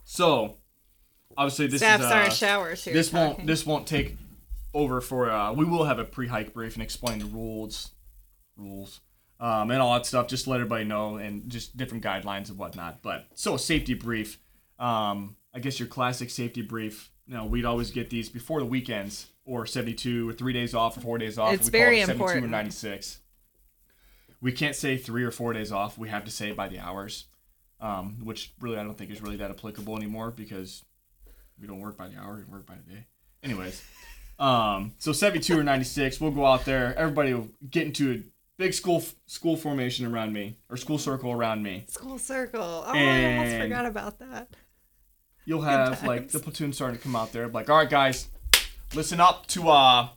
[SPEAKER 2] So, obviously this
[SPEAKER 1] Staff
[SPEAKER 2] is uh,
[SPEAKER 1] Sergeant Showers here.
[SPEAKER 2] this
[SPEAKER 1] talking.
[SPEAKER 2] won't this won't take over for uh we will have a pre-hike brief and explain the rules rules um and all that stuff just to let everybody know and just different guidelines and whatnot but so a safety brief um i guess your classic safety brief you know we'd always get these before the weekends or 72 or three days off or four days off
[SPEAKER 1] It's
[SPEAKER 2] we call
[SPEAKER 1] very
[SPEAKER 2] it 72 or 96 we can't say three or four days off we have to say by the hours um, which really I don't think is really that applicable anymore because we don't work by the hour, we work by the day. Anyways, [laughs] um, so 72 or 96, we'll go out there. Everybody will get into a big school school formation around me or school circle around me.
[SPEAKER 1] School circle. Oh, I almost forgot about that.
[SPEAKER 2] You'll have like the platoon starting to come out there, like, all right, guys, listen up to uh,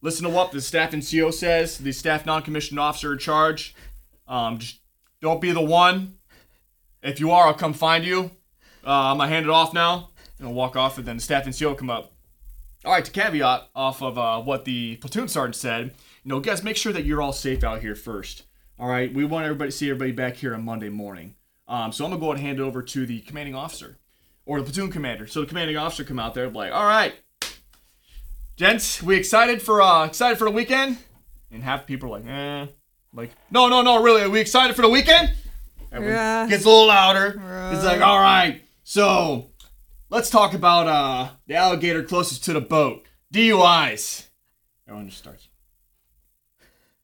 [SPEAKER 2] listen to what the staff and NCO says. The staff non-commissioned officer in charge. Um, just Don't be the one. If you are, I'll come find you. Uh, I'm gonna hand it off now. And I'll walk off, and then the staff and CO come up. All right, to caveat off of uh, what the platoon sergeant said, you know, guys, make sure that you're all safe out here first. All right, we want everybody to see everybody back here on Monday morning. Um, so I'm gonna go ahead and hand it over to the commanding officer or the platoon commander. So the commanding officer come out there, like, all right, gents, we excited for uh, excited for the weekend? And half the people are like, eh. Like, no, no, no, really, are we excited for the weekend? Everyone
[SPEAKER 1] Yeah.
[SPEAKER 2] Gets a little louder. It's like, all right, so let's talk about uh the alligator closest to the boat. DUIs. Everyone just starts.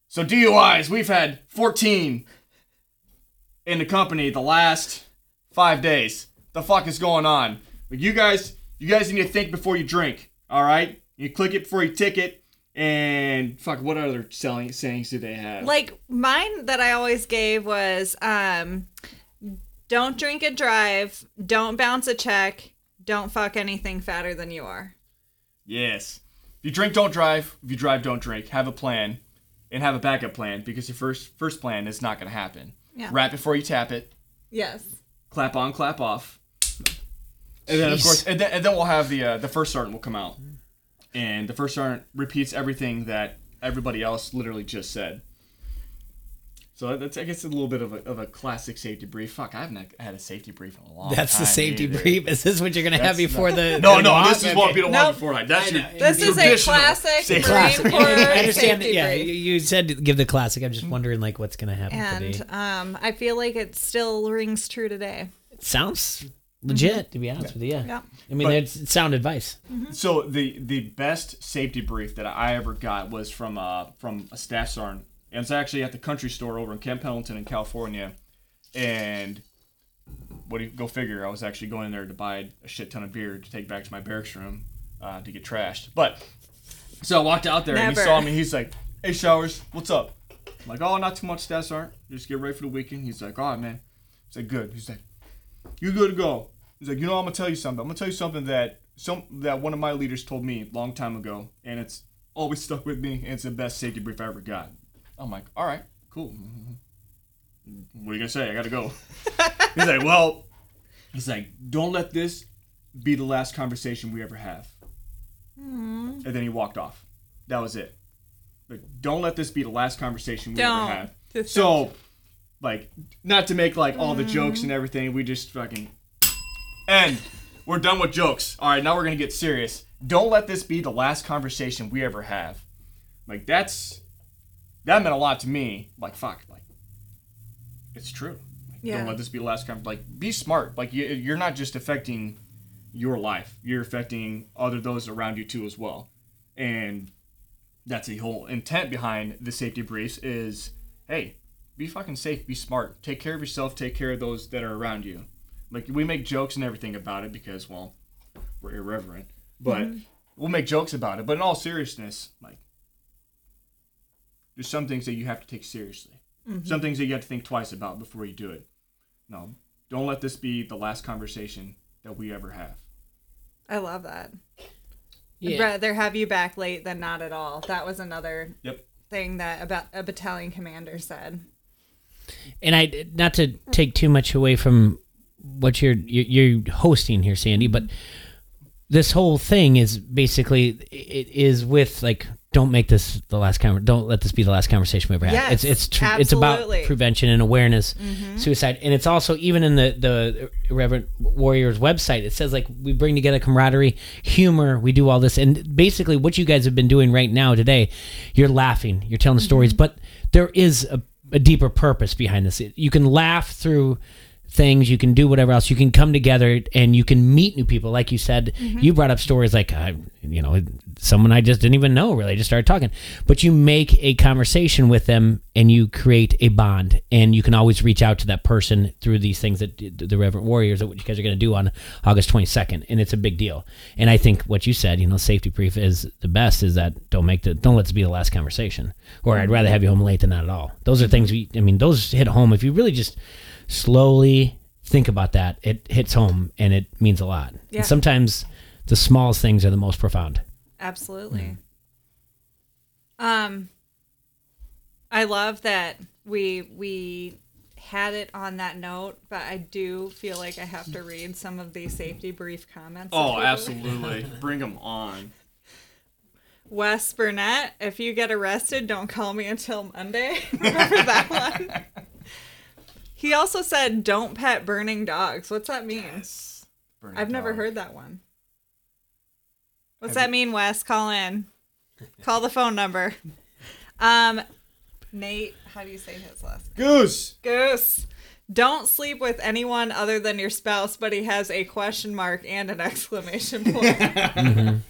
[SPEAKER 2] So DUIs, we've had 14 in the company the last five days. The fuck is going on? Like you guys, you guys need to think before you drink. All right, you click it before you ticket. And fuck, what other selling sayings do they have?
[SPEAKER 1] Like mine that I always gave was um don't drink and drive, don't bounce a check, don't fuck anything fatter than you are.
[SPEAKER 2] Yes. If you drink, don't drive. If you drive, don't drink. Have a plan, and have a backup plan because your first first plan is not going to happen.
[SPEAKER 1] Yeah.
[SPEAKER 2] Rap before you tap it.
[SPEAKER 1] Yes.
[SPEAKER 2] Clap on, clap off. And then of
[SPEAKER 3] Jeez.
[SPEAKER 2] course, and then, and then we'll have the uh, the first sergeant will come out, and the first sergeant repeats everything that everybody else literally just said. So that's I guess a little bit of a, of a classic safety brief. Fuck, I haven't had a safety brief in a long
[SPEAKER 3] That's
[SPEAKER 2] time.
[SPEAKER 3] the safety
[SPEAKER 2] either.
[SPEAKER 3] brief. Is this what you're gonna have
[SPEAKER 2] That's
[SPEAKER 3] before the?
[SPEAKER 2] No,
[SPEAKER 3] the
[SPEAKER 2] no,
[SPEAKER 3] walk?
[SPEAKER 2] this is what
[SPEAKER 3] Okay.
[SPEAKER 2] be the one
[SPEAKER 1] Nope.
[SPEAKER 2] before that. That's
[SPEAKER 3] I
[SPEAKER 2] your,
[SPEAKER 3] know.
[SPEAKER 1] This is a classic
[SPEAKER 2] safety
[SPEAKER 3] Classic.
[SPEAKER 1] Marine
[SPEAKER 3] I understand.
[SPEAKER 1] safety
[SPEAKER 3] Yeah,
[SPEAKER 1] brief.
[SPEAKER 3] you, you said give the classic. I'm just wondering like what's gonna happen
[SPEAKER 1] And
[SPEAKER 3] today.
[SPEAKER 1] um, I feel like it still rings true today.
[SPEAKER 3] It sounds legit, to be honest with you. Yeah.
[SPEAKER 1] Yeah.
[SPEAKER 3] I mean,
[SPEAKER 2] But-
[SPEAKER 3] it's, it's sound advice.
[SPEAKER 2] So the the best safety brief that I ever got was from uh from a staff sergeant, and it's actually at the country store over in Camp Pendleton in California, and what do you go figure? I was actually going there to buy a shit ton of beer to take back to my barracks room uh, to get trashed. But so I walked out there and he saw me. He's like, "Hey, showers, what's up?" I'm like, "Oh, not too much, staff sergeant. Just get ready for the weekend." He's like, "All right, man." He's like, "Good." He's like, "You good to go?" He's like, "You know, I'm gonna tell you something. I'm gonna tell you something that some that one of my leaders told me a long time ago, and it's always [laughs] stuck with me. And it's the best safety brief I ever got." I'm like, "All right, cool. Mm-hmm. What are you gonna say? I gotta go." [laughs] he's like, "Well," he's like, "Don't let this be the last conversation we ever have." Mm-hmm. And then he walked off. That was it. Like, don't let this be the last conversation we
[SPEAKER 1] Don't.
[SPEAKER 2] ever have.
[SPEAKER 1] Just
[SPEAKER 2] So, like, not to make like all the jokes and everything, we just fucking end. We're done with jokes. All right, now we're gonna get serious. Don't let this be the last conversation we ever have. Like that's that meant a lot to me. Like fuck, like it's true. Like,
[SPEAKER 1] Yeah.
[SPEAKER 2] Don't let this be the last conversation. Like be smart. Like you, you're not just affecting your life. You're affecting other those around you too as well. And that's the whole intent behind the safety briefs is hey, be fucking safe, be smart, take care of yourself, take care of those that are around you. Like we make jokes and everything about it because well, we're irreverent, but mm-hmm. we'll make jokes about it. But in all seriousness, like there's some things that you have to take seriously. Mm-hmm. Some things that you have to think twice about before you do it. No, don't let this be the last conversation that we ever have.
[SPEAKER 1] I love that. I'd
[SPEAKER 3] Yeah.
[SPEAKER 1] rather have you back late than not at all. That was another
[SPEAKER 2] Yep.
[SPEAKER 1] thing that about a battalion commander said.
[SPEAKER 3] And I not to take too much away from what you're you're hosting here, Sandy, but this whole thing is basically it is with like don't make this the last conver- don't let this be the last conversation we ever have.
[SPEAKER 1] Yes,
[SPEAKER 3] it's it's tr- it's about prevention and awareness, mm-hmm. suicide, and it's also even in the the Irreverent Warriors website. It says like we bring together camaraderie, humor, we do all this, and basically what you guys have been doing right now today, you're laughing, you're telling stories, mm-hmm. but there is a, a deeper purpose behind this. You can laugh through things you can do whatever else. You can come together and you can meet new people. Like you said you brought up stories like uh, you know someone i just didn't even know really just started talking. But you make a conversation with them and you create a bond. And you can always reach out to that person through these things that the Irreverent Warriors that what you guys are going to do on august 22nd and it's a big deal. And i think what you said you know safety brief is the best is that don't make the don't let this be the last conversation. Or i'd rather have you home late than not at all. Those are things we i mean those hit home if you really just slowly think about that, it hits home and it means a lot.
[SPEAKER 1] Yeah.
[SPEAKER 3] And sometimes the smallest things are the most profound.
[SPEAKER 1] Absolutely. Um I love that we we had it on that note, but I do feel like I have to read some of these safety brief comments.
[SPEAKER 2] Oh, absolutely. [laughs] Bring them on.
[SPEAKER 1] Wes Burnett, if you get arrested, don't call me until Monday. [laughs] Remember that one? He also said, "Don't pet burning dogs." What's that mean?
[SPEAKER 2] Burning
[SPEAKER 1] I've never
[SPEAKER 2] dog.
[SPEAKER 1] heard that one. What's
[SPEAKER 2] Have
[SPEAKER 1] that mean, Wes? Call in. [laughs] Call the phone number. Um, Nate, how do you say his last name?
[SPEAKER 2] Goose.
[SPEAKER 1] Goose. Don't sleep with anyone other than your spouse, but he has a question mark and an [laughs] exclamation point. [laughs]
[SPEAKER 2] That's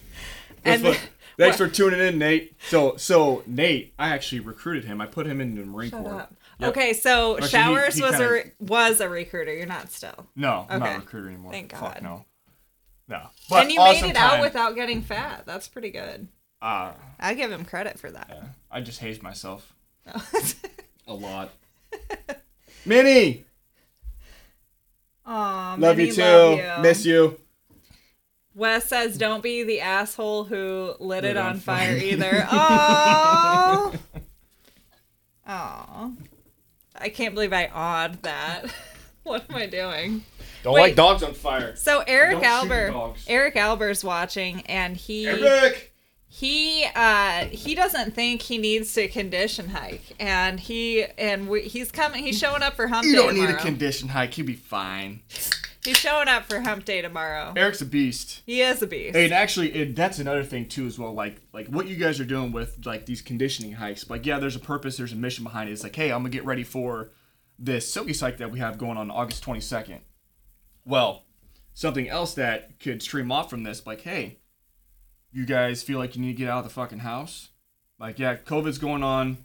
[SPEAKER 1] And-
[SPEAKER 2] what- thanks for tuning in, Nate. So, so Nate, I actually recruited him. I put him in the Marine
[SPEAKER 1] Shut
[SPEAKER 2] Corps.
[SPEAKER 1] Up.
[SPEAKER 2] Yep.
[SPEAKER 1] Okay, so
[SPEAKER 2] Actually,
[SPEAKER 1] Showers
[SPEAKER 2] he
[SPEAKER 1] was
[SPEAKER 2] kinda-
[SPEAKER 1] a re- was a recruiter. You're not still.
[SPEAKER 2] No, I'm
[SPEAKER 1] Okay.
[SPEAKER 2] not a recruiter anymore.
[SPEAKER 1] Thank
[SPEAKER 2] Fuck
[SPEAKER 1] God.
[SPEAKER 2] no. No. But
[SPEAKER 1] and you
[SPEAKER 2] awesome
[SPEAKER 1] made it out without getting fat. That's pretty good.
[SPEAKER 2] Uh,
[SPEAKER 1] I give him credit for that.
[SPEAKER 2] yeah, I just hazed myself [laughs] a lot. [laughs] Minnie,
[SPEAKER 1] Aw,
[SPEAKER 2] love
[SPEAKER 1] Minnie,
[SPEAKER 2] you too.
[SPEAKER 1] love you.
[SPEAKER 2] Miss you.
[SPEAKER 1] Wes says, "Don't be the asshole who lit, it on,
[SPEAKER 2] on
[SPEAKER 1] fire,
[SPEAKER 2] fire.
[SPEAKER 1] either." Oh, [laughs] oh, I can't believe I awed that. [laughs] what am I doing?
[SPEAKER 2] Don't
[SPEAKER 1] Wait.
[SPEAKER 2] like dogs on fire.
[SPEAKER 1] So Eric Albert. Eric Albert's watching, and he
[SPEAKER 2] Eric.
[SPEAKER 1] He uh he doesn't think he needs to condition hike, and he and we, he's coming. He's showing up for Hump day tomorrow.
[SPEAKER 2] You
[SPEAKER 1] Day
[SPEAKER 2] don't need a condition hike. You'll be fine.
[SPEAKER 1] he's showing up for Hump Day tomorrow.
[SPEAKER 2] Eric's a beast.
[SPEAKER 1] He is a beast.
[SPEAKER 2] And actually, it, that's another thing too, as well. Like, like what you guys are doing with like these conditioning hikes. Like, yeah, there's a purpose, there's a mission behind it. It's like, hey, I'm gonna get ready for this silky hike that we have going on August 22nd. Well, something else that could stream off from this, like, hey, you guys feel like you need to get out of the fucking house? Like, yeah, COVID's going on.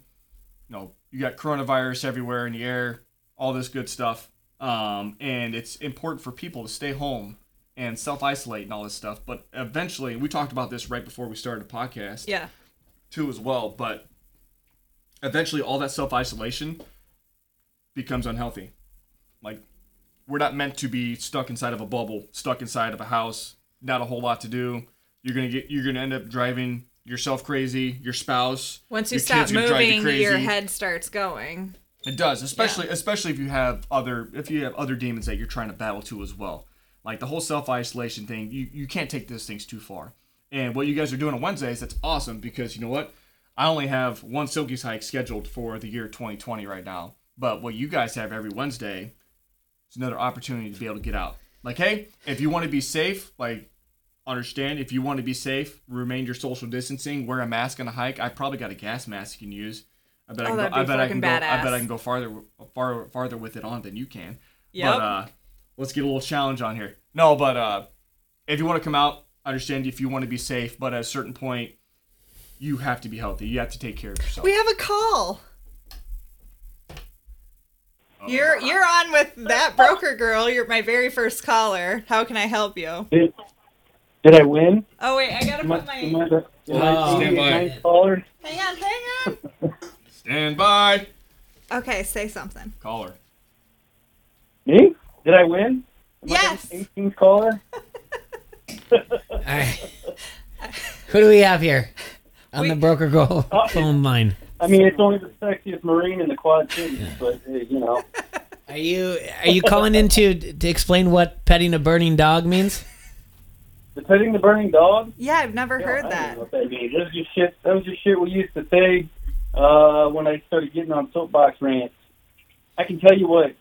[SPEAKER 2] You know, you got coronavirus everywhere in the air, all this good stuff. Um, and it's important for people to stay home and self isolate and all this stuff. But eventually, we talked about this right before we started the podcast
[SPEAKER 1] yeah.
[SPEAKER 2] too, as well. But eventually, all that self isolation becomes unhealthy. Like, we're not meant to be stuck inside of a bubble, stuck inside of a house, not a whole lot to do. You're gonna get, you're gonna end up driving yourself crazy, your spouse.
[SPEAKER 1] Once you stop
[SPEAKER 2] kids are gonna drive you
[SPEAKER 1] moving, your head starts going.
[SPEAKER 2] It does, especially especially if you have other if you have other demons that you're trying to battle too as well. Like the whole self isolation thing, you you can't take those things too far. And what you guys are doing on Wednesdays, that's awesome because you know what? I only have one Silkies hike scheduled for the year 2020 right now. But what you guys have every Wednesday is another opportunity to be able to get out. Like, hey, if you want to be safe, like understand if you want to be safe, remain your social distancing, wear a mask on a hike. I probably got a gas mask you can use. I bet I
[SPEAKER 1] Oh,
[SPEAKER 2] can go, I bet I can go I bet. I can go farther far farther with it on than you can.
[SPEAKER 1] Yep.
[SPEAKER 2] But uh let's get a little challenge on here. No, but uh if you want to come out, understand if you want to be safe, but at a certain point you have to be healthy. You have to take care of yourself.
[SPEAKER 1] We have a call. You're you're on with that broker girl. You're my very first caller. How can I help you?
[SPEAKER 4] Did, did I win?
[SPEAKER 1] Oh wait, I gotta
[SPEAKER 4] Am
[SPEAKER 1] put my
[SPEAKER 4] am I, the, am
[SPEAKER 3] Oh,
[SPEAKER 4] being
[SPEAKER 2] stand by.
[SPEAKER 4] nice caller?
[SPEAKER 1] hang on, hang on. [laughs]
[SPEAKER 2] Stand by.
[SPEAKER 1] Okay, say something.
[SPEAKER 2] Caller.
[SPEAKER 4] Me? Did I win? Am
[SPEAKER 1] Yes.
[SPEAKER 4] I 18th caller? [laughs]
[SPEAKER 3] All right. [laughs] Who do we have here on
[SPEAKER 1] We-
[SPEAKER 3] the broker girl
[SPEAKER 4] Oh.
[SPEAKER 3] phone line?
[SPEAKER 4] I mean, it's only the sexiest Marine in the Quad Cities, but uh, you know,
[SPEAKER 3] Are you are you calling in to to explain what petting a burning dog means?
[SPEAKER 4] The petting the burning dog.
[SPEAKER 1] Yeah, I've never
[SPEAKER 4] Yeah,
[SPEAKER 1] heard
[SPEAKER 4] I don't
[SPEAKER 1] that.
[SPEAKER 4] know what that means. That was just shit. That was just shit we used to say uh, when I started getting on soapbox rants. I can tell you what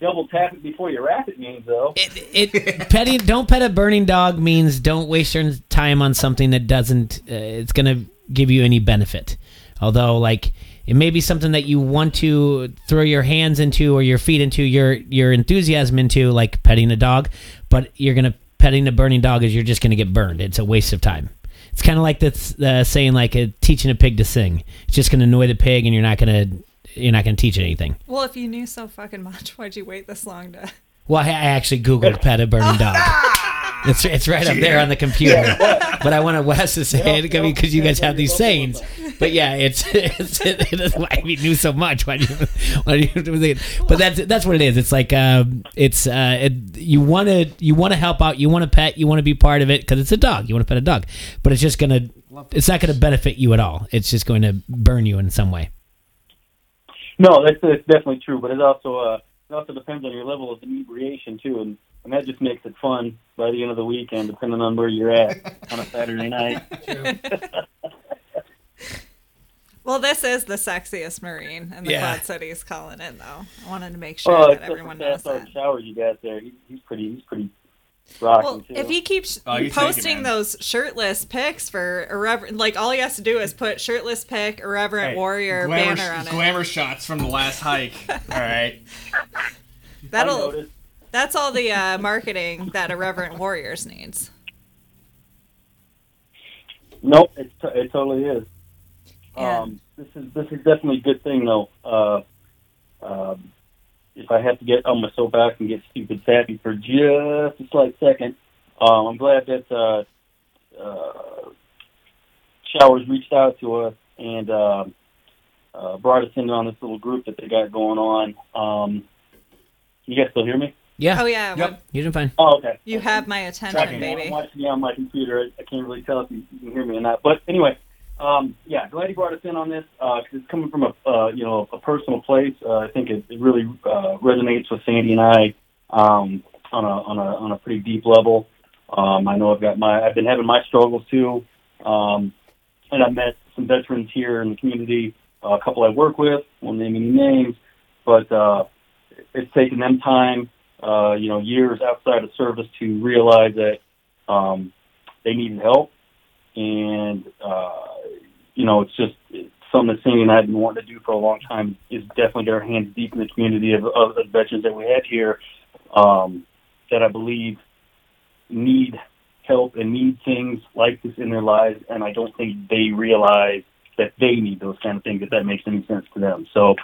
[SPEAKER 4] double tap it before you wrap it means, though.
[SPEAKER 3] It, it petting don't pet a burning dog means don't waste your time on something that doesn't uh, it's gonna give you any benefit. Although like it may be something that you want to throw your hands into or your feet into your your enthusiasm into like petting a dog, but you're gonna petting a burning dog is you're just gonna get burned. It's a waste of time. It's kind of like this uh, saying like uh, teaching a pig to sing. It's just gonna annoy the pig and you're not gonna you're not gonna teach it anything.
[SPEAKER 1] Well, if you knew so fucking much, why'd you wait this long to?
[SPEAKER 3] Well, I I actually googled pet a burning [laughs] dog. [laughs] It's it's right up there on the computer. [laughs] But I wanted Wes to say it
[SPEAKER 4] yeah,
[SPEAKER 3] because you guys
[SPEAKER 4] yeah,
[SPEAKER 3] have these sayings. But yeah, it's [laughs] it's it, it, why we knew so much. Why do you [laughs] why do you think? But that's that's what it is. It's like um, it's uh, it, you want to you want to help out. You want to pet. You want to be part of it because it's a dog. You want to pet a dog, but it's just gonna it's not gonna benefit you at all. It's just going to burn you in some way.
[SPEAKER 4] No, that's, that's definitely true, but it also uh, it also depends on your level of inebriation too, and, and that just makes it fun by the end of the weekend, depending on where you're at on a Saturday night. [laughs]
[SPEAKER 1] Well, this is the sexiest Marine in the
[SPEAKER 3] Yeah.
[SPEAKER 1] Quad Cities calling in, though. I wanted to make sure
[SPEAKER 4] Oh,
[SPEAKER 1] that
[SPEAKER 4] except
[SPEAKER 1] everyone
[SPEAKER 4] for
[SPEAKER 1] knows
[SPEAKER 4] that
[SPEAKER 1] that.
[SPEAKER 4] shower you got there. He, he's pretty. He's pretty
[SPEAKER 1] Well,
[SPEAKER 4] too.
[SPEAKER 1] if he keeps
[SPEAKER 2] Oh, you it,
[SPEAKER 1] posting
[SPEAKER 2] man.
[SPEAKER 1] those shirtless pics for irreverent, like all he has to do is put shirtless pic, irreverent
[SPEAKER 2] Hey,
[SPEAKER 1] warrior
[SPEAKER 2] glamour,
[SPEAKER 1] banner on it.
[SPEAKER 2] glamour shots from the last hike. [laughs] All right.
[SPEAKER 1] That'll
[SPEAKER 4] noticed.
[SPEAKER 1] That's all the uh, marketing that irreverent warriors needs.
[SPEAKER 4] Nope, it, t- it totally is.
[SPEAKER 1] Yeah.
[SPEAKER 4] Um, this is this is definitely a good thing though. Uh, um, if I have to get on my soapbox and get stupid sappy for just a slight second, um, I'm glad that uh, uh, Showers reached out to us and uh, uh, brought us in on this little group that they got going on. Um, you guys still hear me?
[SPEAKER 3] Yeah,
[SPEAKER 1] Oh yeah,
[SPEAKER 2] Yep.
[SPEAKER 1] well,
[SPEAKER 3] you're doing fine.
[SPEAKER 4] Oh, okay.
[SPEAKER 1] you have my attention,
[SPEAKER 2] Tracking.
[SPEAKER 4] I'm watching you on my computer. I, I can't really tell if you, you can hear me or not. But anyway, um, yeah, glad you brought us in on this because it's coming from a uh, you know a personal place. Uh, I think it, it really uh, resonates with Sandy and I um, on a on a on a pretty deep level. Um, I know I've got my I've been having my struggles too, um, and I've met some veterans here in the community. Uh, a couple I work with, won't name any names, but uh, it's taken them time uh, you know, years outside of service to realize that um, they needed help. And, uh, you know, it's just it's something that Sandy and I have been wanting to do for a long time is definitely get our hands deep in the community of, of the veterans that we have here um, that I believe need help and need things like this in their lives. And I don't think they realize that they need those kind of things, if that makes any sense to them. So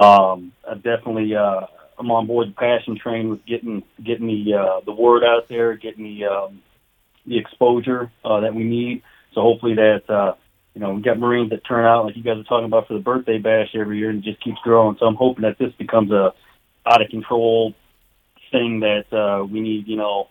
[SPEAKER 4] um, I definitely uh, I'm on board the passion train with getting getting the uh, the word out there, getting the um, the exposure uh, that we need. So hopefully that uh, you know we got Marines that turn out like you guys are talking about for the birthday bash every year and just keeps growing. So I'm hoping that this becomes a out of control thing that uh, we need you know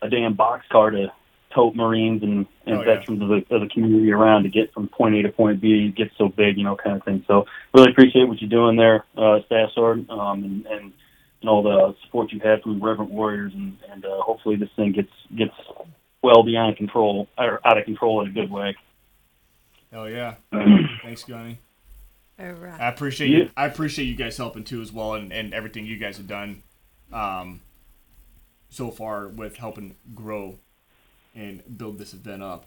[SPEAKER 4] a damn box car to tote Marines and, and
[SPEAKER 2] Oh, yeah.
[SPEAKER 4] veterans of the, of the community around to get from point A to point B, get so big, you know, kind of thing. So really appreciate what you're doing there, uh, Staff Sword, um, and, and, and all the support you've had from Irreverent Warriors, and, and uh, hopefully this thing gets gets well beyond control, or out of control in a good way.
[SPEAKER 2] Hell yeah. [clears throat] Thanks, Gunny.
[SPEAKER 1] All right.
[SPEAKER 2] I appreciate
[SPEAKER 4] Yeah.
[SPEAKER 2] you. I appreciate you guys helping too as well, and, and everything you guys have done, um, so far with helping grow and build this event up.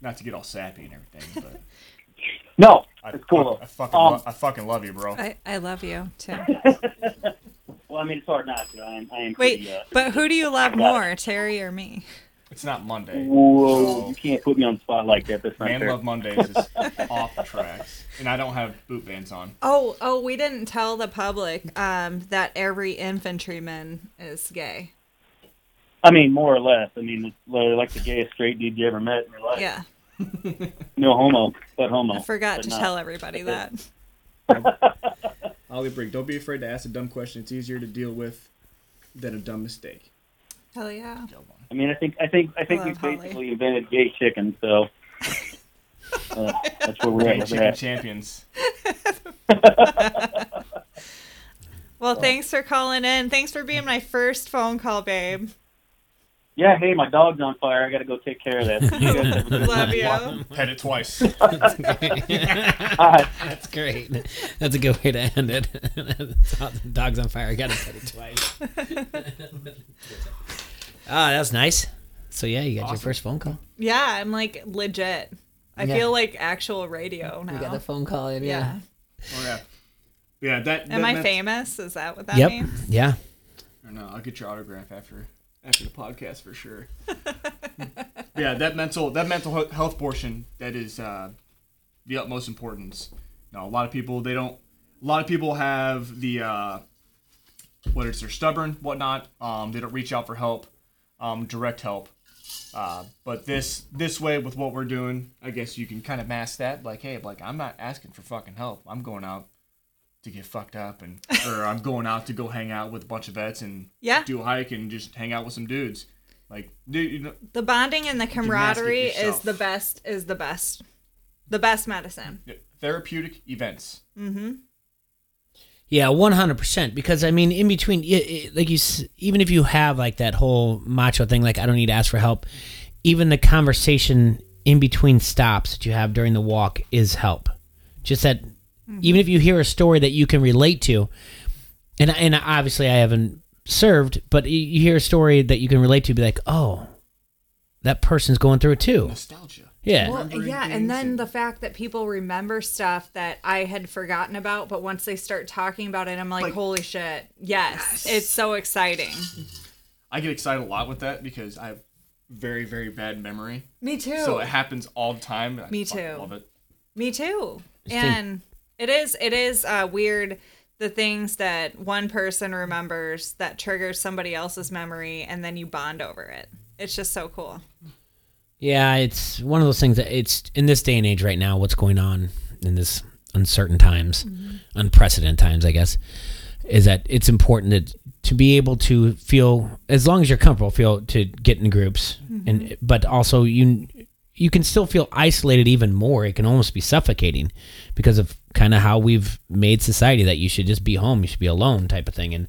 [SPEAKER 2] Not to get all sappy and everything, but [laughs]
[SPEAKER 4] No,
[SPEAKER 2] I,
[SPEAKER 4] it's cool.
[SPEAKER 2] I, I fucking
[SPEAKER 4] Um,
[SPEAKER 2] lo- I fucking love you, bro.
[SPEAKER 1] I, I love you too. [laughs]
[SPEAKER 4] well, I mean, it's hard not to. I am, I am
[SPEAKER 1] Wait,
[SPEAKER 4] pretty, uh,
[SPEAKER 1] but who do you love more, Terry or me?
[SPEAKER 2] It's not Monday.
[SPEAKER 4] whoa, you can't put me on the spot like that. That's not
[SPEAKER 2] Man
[SPEAKER 4] fair.
[SPEAKER 2] Love Mondays is [laughs] off the tracks, and I don't have boot bands on.
[SPEAKER 1] Oh, oh, we didn't tell the public um, that every infantryman is gay.
[SPEAKER 4] I mean, more or less. I mean, it's like the gayest straight dude you ever met in your life.
[SPEAKER 1] Yeah, [laughs]
[SPEAKER 4] No homo, but homo.
[SPEAKER 1] I forgot
[SPEAKER 4] but
[SPEAKER 1] to
[SPEAKER 4] not.
[SPEAKER 1] tell everybody that. [laughs]
[SPEAKER 2] Ollie Brick, don't be afraid to ask a dumb question. It's easier to deal with than a dumb mistake.
[SPEAKER 1] Hell yeah.
[SPEAKER 4] I mean, I think I think I think
[SPEAKER 1] I
[SPEAKER 4] we
[SPEAKER 1] love Holly.
[SPEAKER 4] basically invented gay chicken, so uh, that's where we're
[SPEAKER 2] Hey,
[SPEAKER 4] at with
[SPEAKER 2] chicken
[SPEAKER 4] that.
[SPEAKER 2] champions. [laughs]
[SPEAKER 1] Well, thanks for calling in. Thanks for being my first phone call, babe.
[SPEAKER 4] Yeah, hey, my dog's on fire. I got to go take care of that. [laughs] You guys have a
[SPEAKER 1] Love you.
[SPEAKER 2] Pet it twice. [laughs]
[SPEAKER 3] That's great. That's a good way to end it. [laughs] dog's on fire. I got to pet it twice. Ah, that was nice. So yeah, you got your first phone call.
[SPEAKER 1] Yeah, I'm like legit. I
[SPEAKER 3] Yeah.
[SPEAKER 1] feel like actual radio now.
[SPEAKER 3] You got the phone call. in,
[SPEAKER 1] yeah.
[SPEAKER 2] Oh yeah. Yeah, that.
[SPEAKER 1] Am I
[SPEAKER 2] meant-
[SPEAKER 1] famous? Is that what that
[SPEAKER 3] Yep.
[SPEAKER 1] means?
[SPEAKER 3] Yeah.
[SPEAKER 2] I don't know. I'll get your autograph after after the podcast for sure. [laughs] yeah, that mental that mental health portion that is uh, the utmost importance. Now, a lot of people they don't. A lot of people have the uh, whether it's they're stubborn, whatnot. Um, they don't reach out for help, um, direct help. Uh, but this this way with what we're doing, I guess you can kind of mask that. Like, hey, like I'm not asking for fucking help. I'm going out to get fucked up and or I'm going out to go hang out with a bunch of vets and
[SPEAKER 1] Yeah.
[SPEAKER 2] do a hike and just hang out with some dudes. Like, dude, you know,
[SPEAKER 1] The bonding and the camaraderie is the best. Is the best. The best medicine.
[SPEAKER 2] therapeutic events. Mhm.
[SPEAKER 3] Yeah, one hundred percent. Because I mean, in between, i- i- like you, even if you have like that whole macho thing, like I don't need to ask for help. Even the conversation in between stops that you have during the walk is help. Just that, Mm-hmm. even if you hear a story that you can relate to, and and obviously I haven't served, but you- you hear a story that you can relate to, be like, oh, that person's going through it too.
[SPEAKER 2] Nostalgia.
[SPEAKER 3] Yeah.
[SPEAKER 1] Well, yeah, and then
[SPEAKER 2] and-
[SPEAKER 1] the fact that people remember stuff that I had forgotten about, but once they start talking about it, I'm like,
[SPEAKER 2] Like-
[SPEAKER 1] holy shit, yes, it's so exciting.
[SPEAKER 2] I get excited a lot with that because I have very, very bad memory.
[SPEAKER 1] Me too.
[SPEAKER 2] So it happens all the time. and I
[SPEAKER 1] Me too.
[SPEAKER 2] Love it.
[SPEAKER 1] Me too. And it is it is uh, weird the things that one person remembers that triggers somebody else's memory, and then you bond over it. It's just so cool.
[SPEAKER 3] Yeah, it's one of those things that it's in this day and age right now, what's going on in this uncertain times, unprecedented times, I guess, is that it's important that to be able to feel as long as you're comfortable, feel to get in groups and but also you you can still feel isolated even more. It can almost be suffocating because of kind of how we've made society that you should just be home, you should be alone type of thing. And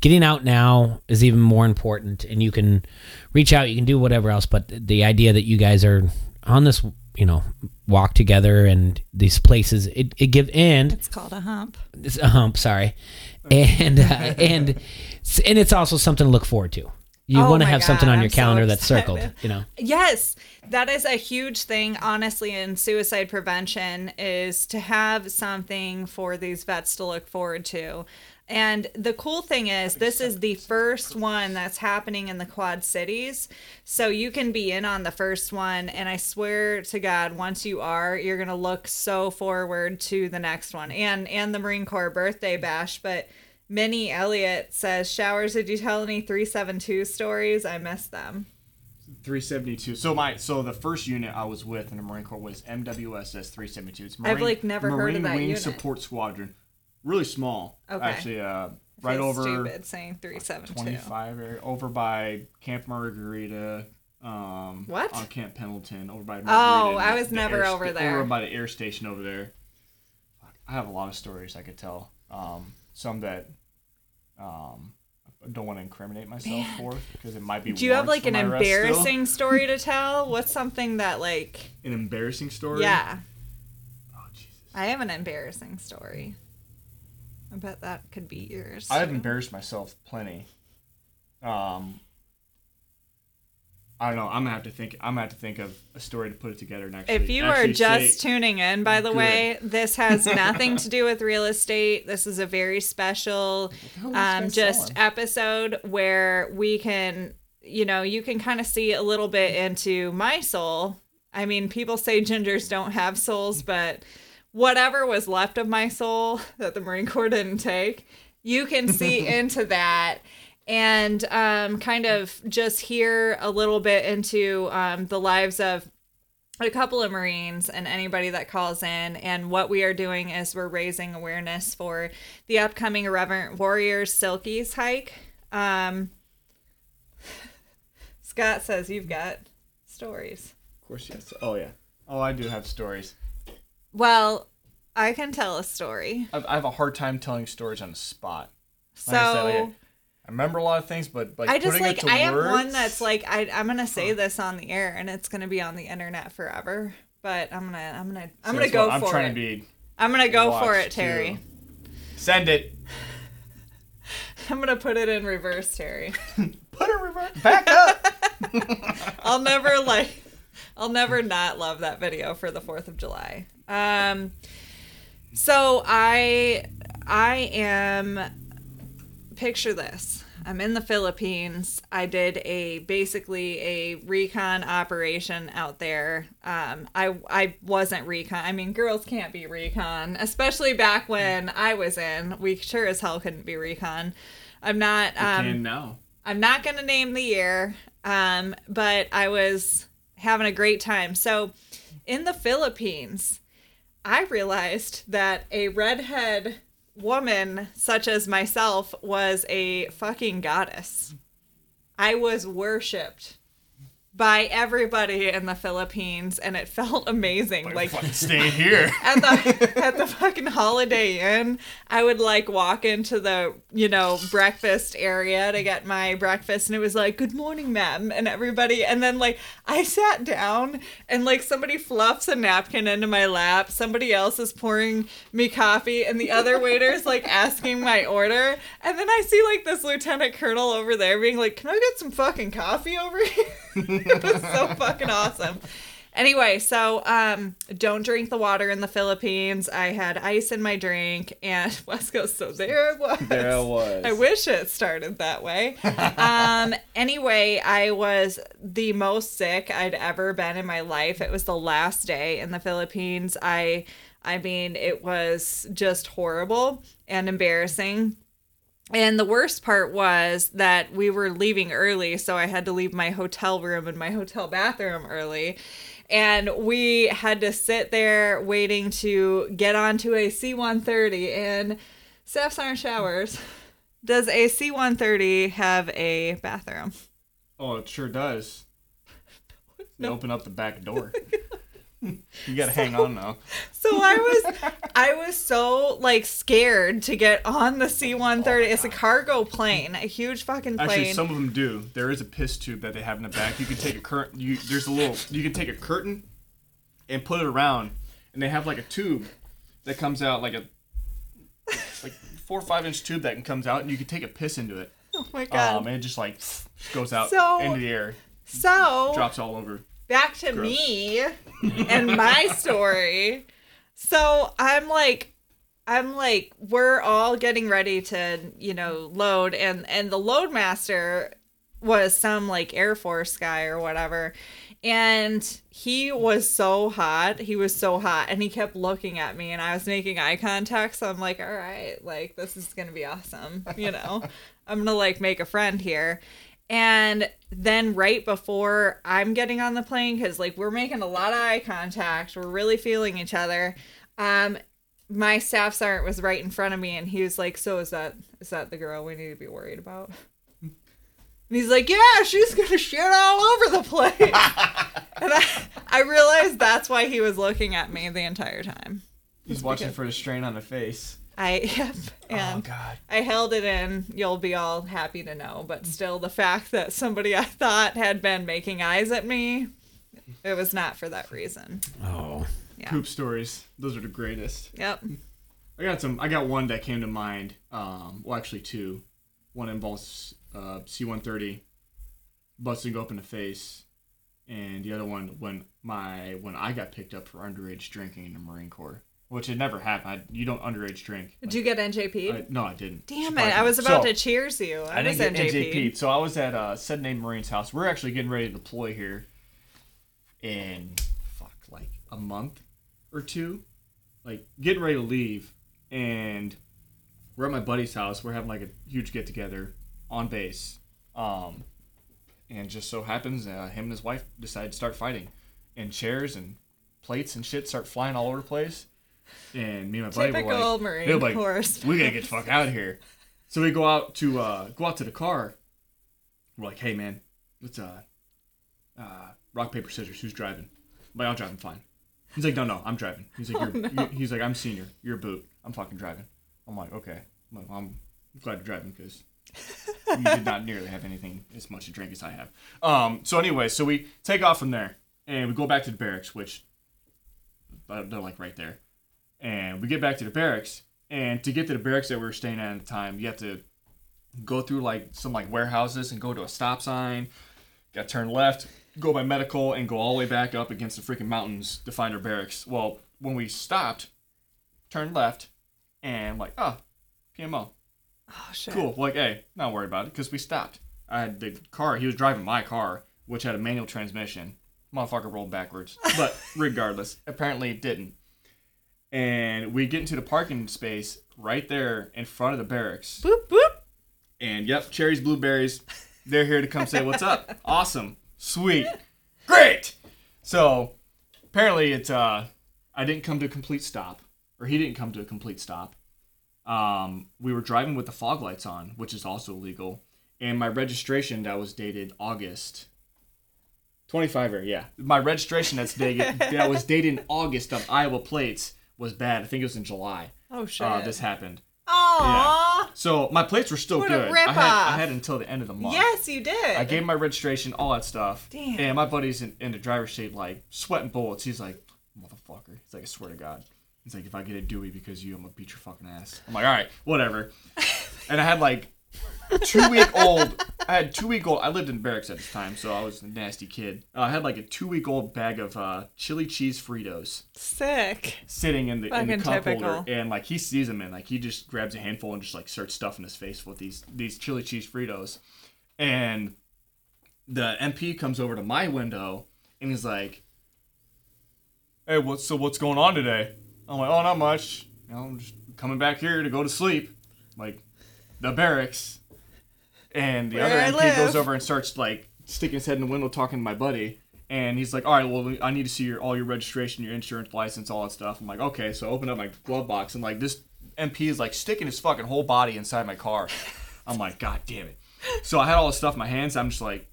[SPEAKER 3] getting out now is even more important and you can reach out, you can do whatever else, but the idea that you guys are on this, you know, walk together and these places it, it give and
[SPEAKER 1] It's called a hump.
[SPEAKER 3] it's a hump, sorry. And uh, and [laughs] and it's also something to look forward to. You
[SPEAKER 1] Oh
[SPEAKER 3] want to have something on your
[SPEAKER 1] I'm so
[SPEAKER 3] calendar that's circled, you know.
[SPEAKER 1] Yes, that is a huge thing, honestly, in suicide prevention is to have something for these vets to look forward to. And the cool thing is, this is the first one that's happening in the Quad Cities. So you can be in on the first one. And I swear to God, once you are, you're going to look so forward to the next one and, and the Marine Corps birthday bash. But Minnie Elliott says, Showers, did you tell any 372 stories? I missed them.
[SPEAKER 2] 372. So my so the first unit I was with in the Marine Corps was MWSS 372. It's
[SPEAKER 1] I've, like, never heard
[SPEAKER 2] Marine
[SPEAKER 1] of that
[SPEAKER 2] Wing
[SPEAKER 1] unit.
[SPEAKER 2] Support Squadron. Really small.
[SPEAKER 1] Okay.
[SPEAKER 2] Actually, uh, right over
[SPEAKER 1] stupid saying 372.
[SPEAKER 2] 25 area, over by Camp Margarita. Um,
[SPEAKER 1] What?
[SPEAKER 2] On Camp Pendleton, over by.
[SPEAKER 1] Oh,
[SPEAKER 2] Margarita,
[SPEAKER 1] I
[SPEAKER 2] the-
[SPEAKER 1] was
[SPEAKER 2] the
[SPEAKER 1] never
[SPEAKER 2] air
[SPEAKER 1] over there.
[SPEAKER 2] Over by the air station over there. I have a lot of stories I could tell. Um, some that um, I don't want to incriminate myself for because it might be.
[SPEAKER 1] Do you have like an
[SPEAKER 2] my arrest still.
[SPEAKER 1] embarrassing [laughs] story to tell? What's something that like
[SPEAKER 2] An embarrassing story.
[SPEAKER 1] yeah,
[SPEAKER 2] Oh Jesus.
[SPEAKER 1] I have an embarrassing story. I bet that could be yours.
[SPEAKER 2] I've embarrassed myself plenty. Um, I don't know. I'm gonna have to think. I'm gonna have to think of a story to put it together next. Week.
[SPEAKER 1] If
[SPEAKER 2] week.
[SPEAKER 1] you are just
[SPEAKER 2] say-
[SPEAKER 1] tuning in, by the
[SPEAKER 2] Good.
[SPEAKER 1] way, this has [laughs] nothing to do with real estate. This is a very special,
[SPEAKER 2] hell are these
[SPEAKER 1] um, just
[SPEAKER 2] selling?
[SPEAKER 1] episode where we can, you know, you can kind of see a little bit into my soul. I mean, people say gingers don't have souls, but whatever was left of my soul that the Marine Corps didn't take, you can see [laughs] into that and um, kind of just hear a little bit into um, the lives of a couple of Marines and anybody that calls in. And what we are doing is we're raising awareness for the upcoming Irreverent Warriors Silkies hike. Um, [sighs] Scott says you've got stories.
[SPEAKER 2] Of course, yes. Oh yeah. Oh, I do have stories.
[SPEAKER 1] Well, I can tell a story.
[SPEAKER 2] I've, a hard time telling stories on the spot.
[SPEAKER 1] So.
[SPEAKER 2] Like I, like, I remember a lot of things, but like
[SPEAKER 1] I just like I have
[SPEAKER 2] words,
[SPEAKER 1] one that's like I I'm gonna say this on the air and it's gonna be on the internet forever. But I'm gonna I'm gonna I'm
[SPEAKER 2] So
[SPEAKER 1] gonna go
[SPEAKER 2] I'm
[SPEAKER 1] for
[SPEAKER 2] trying
[SPEAKER 1] it.
[SPEAKER 2] to be.
[SPEAKER 1] I'm gonna go for it, Terry.
[SPEAKER 2] too. Send it. [laughs]
[SPEAKER 1] I'm gonna put it in reverse, Terry. [laughs]
[SPEAKER 2] Put it reverse. Back up. [laughs]
[SPEAKER 1] I'll never like I'll never not love that video for the 4th of July. Um so I I am picture this. I'm in the Philippines. I did a basically a recon operation out there. Um, I I wasn't recon. I mean, girls can't be recon, especially back when I was in. We sure as hell couldn't be recon. I'm not. Um,
[SPEAKER 2] and now.
[SPEAKER 1] I'm not going to name the year, um, but I was having a great time. So, in the Philippines, I realized that a redhead woman such as myself was a fucking goddess. I was worshipped by everybody in the Philippines, and it felt [laughs] amazing. Like
[SPEAKER 2] stay here. [laughs]
[SPEAKER 1] at the at the fucking Holiday Inn, I would like walk into the you know breakfast area to get my breakfast, and it was like, "Good morning, ma'am," and everybody, and then like I sat down, and like somebody fluffs a napkin into my lap, somebody else is pouring me coffee, and the other waiter's like asking my order, and then I see like this lieutenant colonel over there being like, "Can I get some fucking coffee over here?" [laughs] [laughs] it was so fucking awesome. Anyway, so um, don't drink the water in the Philippines. I had ice in my drink, and [laughs] West Coast. So there it was.
[SPEAKER 2] There it was.
[SPEAKER 1] I wish it started that way. um, anyway, I was the most sick I'd ever been in my life. It was the last day in the Philippines. I, I mean, it was just horrible and embarrassing. And the worst part was that we were leaving early, so I had to leave my hotel room and my hotel bathroom early. And we had to sit there waiting to get onto a C 130. And staffs aren't showers. Does a C 130 have a bathroom?
[SPEAKER 2] Oh, it sure does. [laughs] They open up the back door. [laughs] [laughs] you gotta hang on now.
[SPEAKER 1] So I was [laughs] I was so like scared to get on the C-130. it's a cargo plane, a huge fucking plane.
[SPEAKER 2] Actually, some of them do. There is a piss tube that they have in the back. You can take a curtain. You there's a little. You can take a curtain and put it around, and they have like a tube that comes out like a like four or five inch tube that comes out, and you can take a piss into it.
[SPEAKER 1] oh my god.
[SPEAKER 2] Um, and it just like goes out
[SPEAKER 1] So-
[SPEAKER 2] into the air,
[SPEAKER 1] so
[SPEAKER 2] drops all over.
[SPEAKER 1] back to
[SPEAKER 2] Gross.
[SPEAKER 1] me and my story. So I'm like I'm like we're all getting ready to, you know, load and and the loadmaster was some like Air Force guy or whatever. And he was so hot. He was so hot and he kept looking at me and I was making eye contact. So I'm like, all right, like this is going to be awesome, you know. [laughs] I'm going to like make a friend here. And then right before I'm getting on the plane, because like we're making a lot of eye contact, we're really feeling each other. Um, my staff sergeant was right in front of me, and he was like, "So is that is that the girl we need to be worried about?" [laughs] And he's like, "Yeah, she's gonna shit all over the place." [laughs] and I, I realized that's why he was looking at me the entire time.
[SPEAKER 2] He's watching for the strain on the face.
[SPEAKER 1] I [laughs] yep,
[SPEAKER 2] oh God.
[SPEAKER 1] I held it in. You'll be all happy to know, but still, the fact that somebody I thought had been making eyes at me, it was not for that reason.
[SPEAKER 3] Oh.
[SPEAKER 1] Yeah.
[SPEAKER 2] Poop stories. Those are the greatest.
[SPEAKER 1] Yep. [laughs]
[SPEAKER 2] I got some. I got one that came to mind. Um, well, actually two. One involves uh, C-130 busting open the face, and the other one when my when I got picked up for underage drinking in the Marine Corps, which had never happened. I, you don't underage drink.
[SPEAKER 1] Did you get NJP?
[SPEAKER 2] I, no, I didn't.
[SPEAKER 1] Damn it! I was about
[SPEAKER 2] So,
[SPEAKER 1] to cheers you. I,
[SPEAKER 2] I
[SPEAKER 1] was
[SPEAKER 2] didn't get
[SPEAKER 1] NJP.
[SPEAKER 2] NJP. So I was at uh, said name Marine's house. We're actually getting ready to deploy here in fuck like a month or two, like getting ready to leave, and we're at my buddy's house. We're having like a huge get together on base, um, and just so happens uh, him and his wife decide to start fighting, and chairs and plates and shit start flying all over the place. And me and my buddy were like,
[SPEAKER 1] Marine
[SPEAKER 2] they were like, we gotta get the fuck out of here. So we go out to uh, go out to the car. We're like, hey man, let's uh, uh, rock paper scissors. Who's driving? I'm like, I'll drive. I'm fine. He's like, no, no, I'm driving. He's like, you're, you- he's like, I'm senior. You're a boot. I'm fucking driving. I'm like, okay. I'm, like, I'm glad you're driving because you did not nearly have anything as much to drink as I have. Um. So anyway, so we take off from there and we go back to the barracks, which uh, they're like right there. And we get back to the barracks, and to get to the barracks that we were staying at at the time, you have to go through like some like warehouses and go to a stop sign. Got turn left, go by medical, and go all the way back up against the freaking mountains to find our barracks. Well, when we stopped, turned left, and like, ah, oh, PMO,
[SPEAKER 1] Oh shit.
[SPEAKER 2] cool. Like, hey, not worried about it because we stopped. I had the car. He was driving my car, which had a manual transmission. Motherfucker rolled backwards, but [laughs] regardless, apparently it didn't. And we get into the parking space right there in front of the barracks.
[SPEAKER 1] Boop boop.
[SPEAKER 2] And yep, cherries, blueberries, they're here to come say what's up. [laughs] Awesome, sweet, great. So apparently it's uh, I didn't come to a complete stop, or he didn't come to a complete stop. Um, we were driving with the fog lights on, which is also illegal, and my registration that was dated August 25 er, yeah. My registration that's dated that was dated in [laughs] August of Iowa plates was bad. I think it was in July.
[SPEAKER 1] Oh shit.
[SPEAKER 2] Uh, this happened.
[SPEAKER 1] Aww.
[SPEAKER 2] So my plates were still
[SPEAKER 1] What a
[SPEAKER 2] good. I had, I had until the end of the month.
[SPEAKER 1] Yes, you did.
[SPEAKER 2] I gave my registration, all that stuff.
[SPEAKER 1] Damn.
[SPEAKER 2] And my buddy's in, in the driver's seat, like sweating bullets. He's like, motherfucker. He's like, I swear to God. He's like, if I get a Dewey because you, I'm gonna beat your fucking ass. I'm like, all right, whatever. [laughs] and I had like two week old. I had two week old. I lived in barracks at this time, so I was a nasty kid. Uh, I had like a two week old bag of uh, chili cheese Fritos
[SPEAKER 1] Sick.
[SPEAKER 2] sitting in the in the
[SPEAKER 1] Fucking
[SPEAKER 2] cup
[SPEAKER 1] typical.
[SPEAKER 2] holder, and like he sees them, and like he just grabs a handful and just like starts stuffing his face with these these chili cheese Fritos, and the MP comes over to my window and he's like, "Hey, what's so what's going on today?" I'm like, "Oh, not much. You know, I'm just coming back here to go to sleep, like the barracks." And the
[SPEAKER 1] Where
[SPEAKER 2] other
[SPEAKER 1] I
[SPEAKER 2] MP goes over and starts like sticking his head in the window talking to my buddy. And he's like, "All right, well, I need to see your all your registration, your insurance, license, all that stuff." I'm like, "Okay." So I open up my glove box and like this MP is like sticking his fucking whole body inside my car. [laughs] I'm like, "God damn it!" So I had all this stuff in my hands. I'm just like,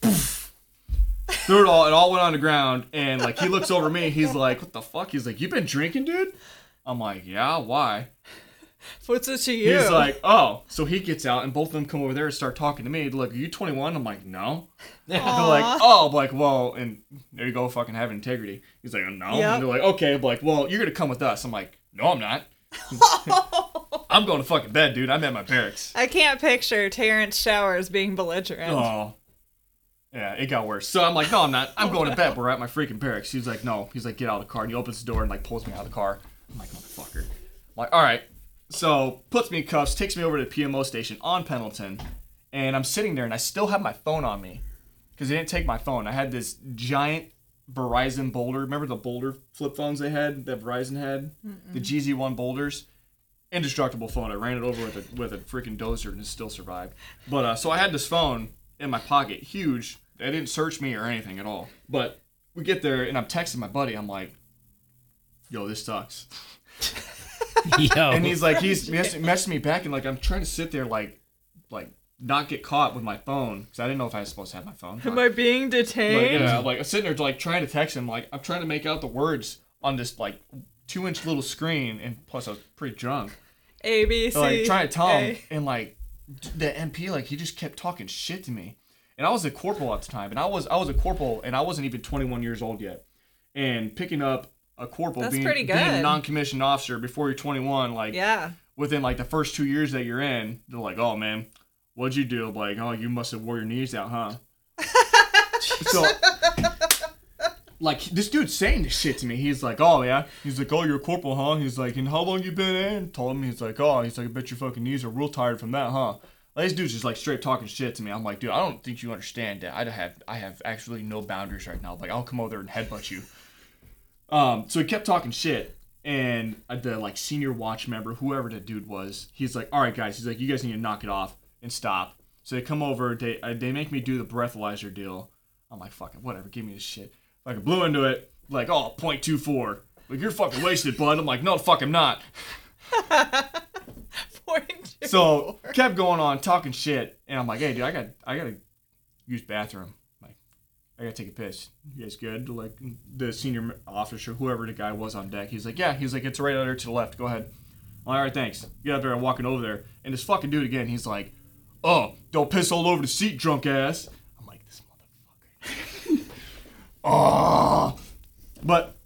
[SPEAKER 2] threw it all. It all went on the ground. And like he looks over me. He's like, "What the fuck?" He's like, "You been drinking, dude?" I'm like, "Yeah. Why?"
[SPEAKER 1] What's it to you?
[SPEAKER 2] He's like, "Oh." So he gets out, and both of them come over there and start talking to me. They're like, "Are you 21?" I'm like, "No." [laughs] They're like, "Oh." I'm like, "Well," and there you go, fucking have integrity. He's like, "No."
[SPEAKER 1] Yep.
[SPEAKER 2] And they're like, "Okay." I'm like, "Well, you're gonna come with us." I'm like, "No, I'm not." [laughs] I'm going to fucking bed, dude. I'm at my barracks.
[SPEAKER 1] I can't picture Terrence Showers being belligerent.
[SPEAKER 2] Oh. Yeah, it got worse. So I'm like, no, I'm not. I'm going to bed. We're at my freaking barracks. He's like, no. He's like, get out of the car. And he opens the door and like pulls me out of the car. I'm like, motherfucker. I'm like, all right. So puts me in cuffs, takes me over to the PMO station on Pendleton, and I'm sitting there and I still have my phone on me because they didn't take my phone. I had this giant Verizon Boulder. Remember the Boulder flip phones they had that Verizon had, the G'zOne Boulders. Indestructible phone. I ran it over with a with a freaking dozer and it still survived. But uh, so I had this phone in my pocket, huge. They didn't search me or anything at all. But we get there and I'm texting my buddy. I'm like, "Yo, this sucks." [laughs] [laughs]
[SPEAKER 3] Yo.
[SPEAKER 2] And he's like, he's mess- messaging me back, and like I'm trying to sit there, like, like not get caught with my phone because I didn't know if I was supposed to have my phone.
[SPEAKER 1] Am I being
[SPEAKER 2] Like,
[SPEAKER 1] detained?
[SPEAKER 2] yeah, like I'm sitting there, like trying to text him, like I'm trying to make out the words on this like two inch little screen, and plus I was pretty drunk.
[SPEAKER 1] A B C.
[SPEAKER 2] like trying to tell him,
[SPEAKER 1] A.
[SPEAKER 2] and like the MP, like he just kept talking shit to me, and I was a corporal at the time, and I was I was a corporal, and I wasn't even 21 years old yet, and picking up a corporal
[SPEAKER 1] That's
[SPEAKER 2] being,
[SPEAKER 1] pretty
[SPEAKER 2] being a non-commissioned officer before you're 21, like
[SPEAKER 1] Yeah.
[SPEAKER 2] within like the first two years that you're in, they're like, oh man, what'd you do? Like, oh, you must have wore your knees out, huh? [laughs] so, like, this dude's saying this shit to me. He's like, oh yeah. He's like, oh, you're a corporal, huh? He's like, and how long you been in? Told him. He's like, oh, he's like, I bet your fucking knees are real tired from that, huh? Like, this dude's just like straight talking shit to me. I'm like, dude, I don't think you understand that. I have, I have actually no boundaries right now. Like, I'll come over there and headbutt you. Um, so he kept talking shit, and the like senior watch member, whoever the dude was, he's like, "All right, guys," he's like, "You guys need to knock it off and stop." So they come over, they uh, they make me do the breathalyzer deal. I'm like, "Fuck it, whatever, give me this shit." Like, I blew into it, like, "Oh, .24. Like, you're fucking wasted, bud. I'm like, "No, fuck, I'm not." [laughs] So kept going on talking shit, and I'm like, "Hey, dude, I got I gotta use bathroom. I gotta take a piss. You guys good?" Like the senior officer, whoever the guy was on deck, he's like, "Yeah." He's like, "It's right out there to the left. Go ahead." I'm like, All right, thanks. Get out there. I'm walking over there, and this fucking dude again. He's like, "Oh, don't piss all over the seat, drunk ass." I'm like, "This motherfucker." oh, [laughs] but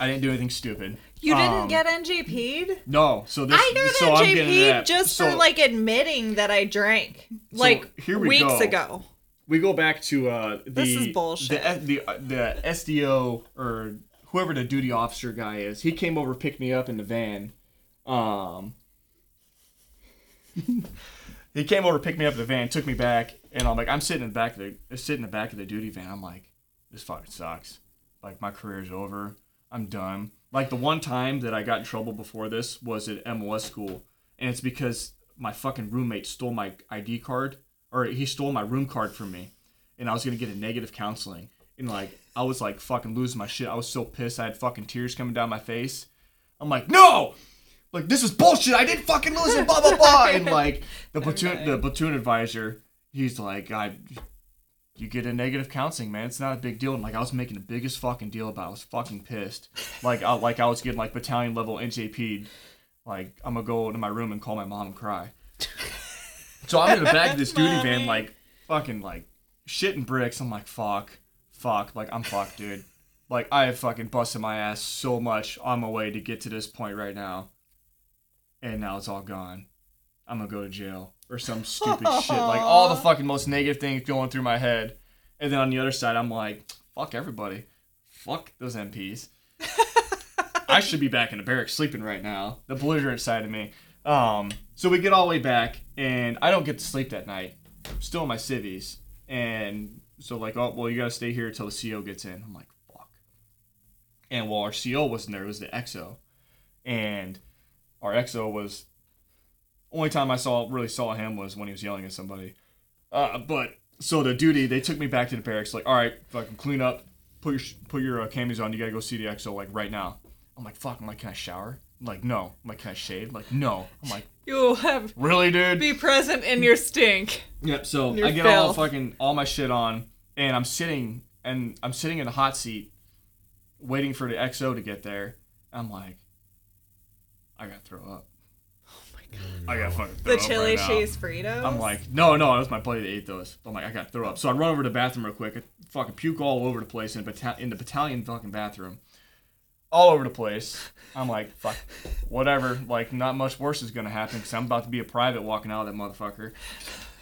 [SPEAKER 2] I didn't do anything stupid.
[SPEAKER 1] You didn't
[SPEAKER 2] Um,
[SPEAKER 1] get NJP'd?
[SPEAKER 2] No, so this.
[SPEAKER 1] I got
[SPEAKER 2] so NJP'd
[SPEAKER 1] just
[SPEAKER 2] So-
[SPEAKER 1] for like admitting that I drank like
[SPEAKER 2] here we
[SPEAKER 1] weeks
[SPEAKER 2] go.
[SPEAKER 1] ago.
[SPEAKER 2] We go back to uh, the
[SPEAKER 1] This is bullshit.
[SPEAKER 2] The, the the SDO or whoever the duty officer guy is. He came over, picked me up in the van. Um, [laughs] he came over, picked me up in the van, took me back, and I'm like, I'm sitting in the back of the sitting in the back of the duty van. I'm like, this fucking sucks. Like my career's over. I'm done. Like the one time that I got in trouble before this was at MOS school, and it's because my fucking roommate stole my ID card, or he stole my room card from me, and I was gonna get a negative counseling, and like I was like fucking losing my shit. I was so pissed. I had fucking tears coming down my face. I'm like, no, like this is bullshit. I didn't fucking lose it. Blah blah blah. [laughs] And like the platoon, the platoon advisor, he's like, I, you get a negative counseling, man. It's not a big deal. And like I was making the biggest fucking deal about. it. I was fucking pissed. Like I like I was getting like battalion level NJP. Like I'm gonna go to my room and call my mom and cry. So I'm in the back of this duty van, like fucking like shitting bricks. I'm like fuck, fuck, like I'm fucked, dude. Like I have fucking busted my ass so much on my way to get to this point right now, and now it's all gone. I'm gonna go to jail or some stupid shit. Like [laughs] all the fucking most negative things going through my head, and then on the other side, I'm like, fuck everybody, fuck those MPs. [laughs] I should be back in the barracks sleeping right now. The belligerent side of me. Um, so we get all the way back, and I don't get to sleep that night. I'm still in my civvies, and so like, oh well, you gotta stay here until the CO gets in. I'm like, fuck. And while our CO wasn't there, it was the XO, and our XO was only time I saw really saw him was when he was yelling at somebody. Uh, but so the duty, they took me back to the barracks. Like, all right, fucking clean up, put your put your uh, camis on. You gotta go see the XO like right now. I'm like, fuck. I'm like, can I shower? I'm like, no. Like, can I shave? like, no. I'm like,
[SPEAKER 1] You have
[SPEAKER 2] really, dude?
[SPEAKER 1] be present in your stink.
[SPEAKER 2] Yep. So
[SPEAKER 1] Your
[SPEAKER 2] I get all fucking all my shit on, and I'm sitting and I'm sitting in the hot seat, waiting for the XO to get there. I'm like, I gotta throw up. Oh my god. I gotta fucking throw
[SPEAKER 1] The
[SPEAKER 2] up
[SPEAKER 1] chili
[SPEAKER 2] right now.
[SPEAKER 1] cheese Fritos.
[SPEAKER 2] I'm like, no, no, it was my buddy that ate those. I'm like, I gotta throw up. So I run over to the bathroom real quick. I fucking puke all over the place in, bata- in the battalion fucking bathroom. All over the place. I'm like, fuck, whatever. Like, not much worse is gonna happen because I'm about to be a private walking out of that motherfucker.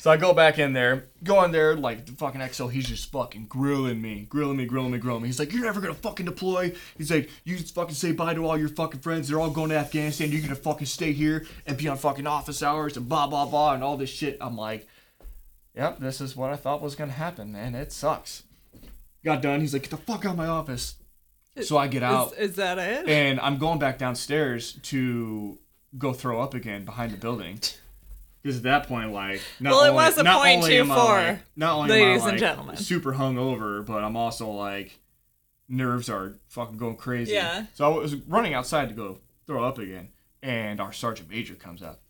[SPEAKER 2] So I go back in there, go in there, like the fucking XO, he's just fucking grilling me, grilling me, grilling me, grilling me. He's like, You're never gonna fucking deploy. He's like, You just fucking say bye to all your fucking friends. They're all going to Afghanistan. You're gonna fucking stay here and be on fucking office hours and blah, blah, blah, and all this shit. I'm like, Yep, this is what I thought was gonna happen, and it sucks. Got done. He's like, Get the fuck out of my office. So I get out
[SPEAKER 1] is, is that it?
[SPEAKER 2] and I'm going back downstairs to go throw up again behind the building. [laughs] Because at that point, like, not
[SPEAKER 1] Well, it
[SPEAKER 2] only,
[SPEAKER 1] was a
[SPEAKER 2] not
[SPEAKER 1] point two four,
[SPEAKER 2] like- not only
[SPEAKER 1] ladies
[SPEAKER 2] am I,
[SPEAKER 1] and gentlemen.
[SPEAKER 2] super hungover, but I'm also like, nerves are fucking going crazy.
[SPEAKER 1] Yeah.
[SPEAKER 2] So I was running outside to go throw up again, and our sergeant major comes up.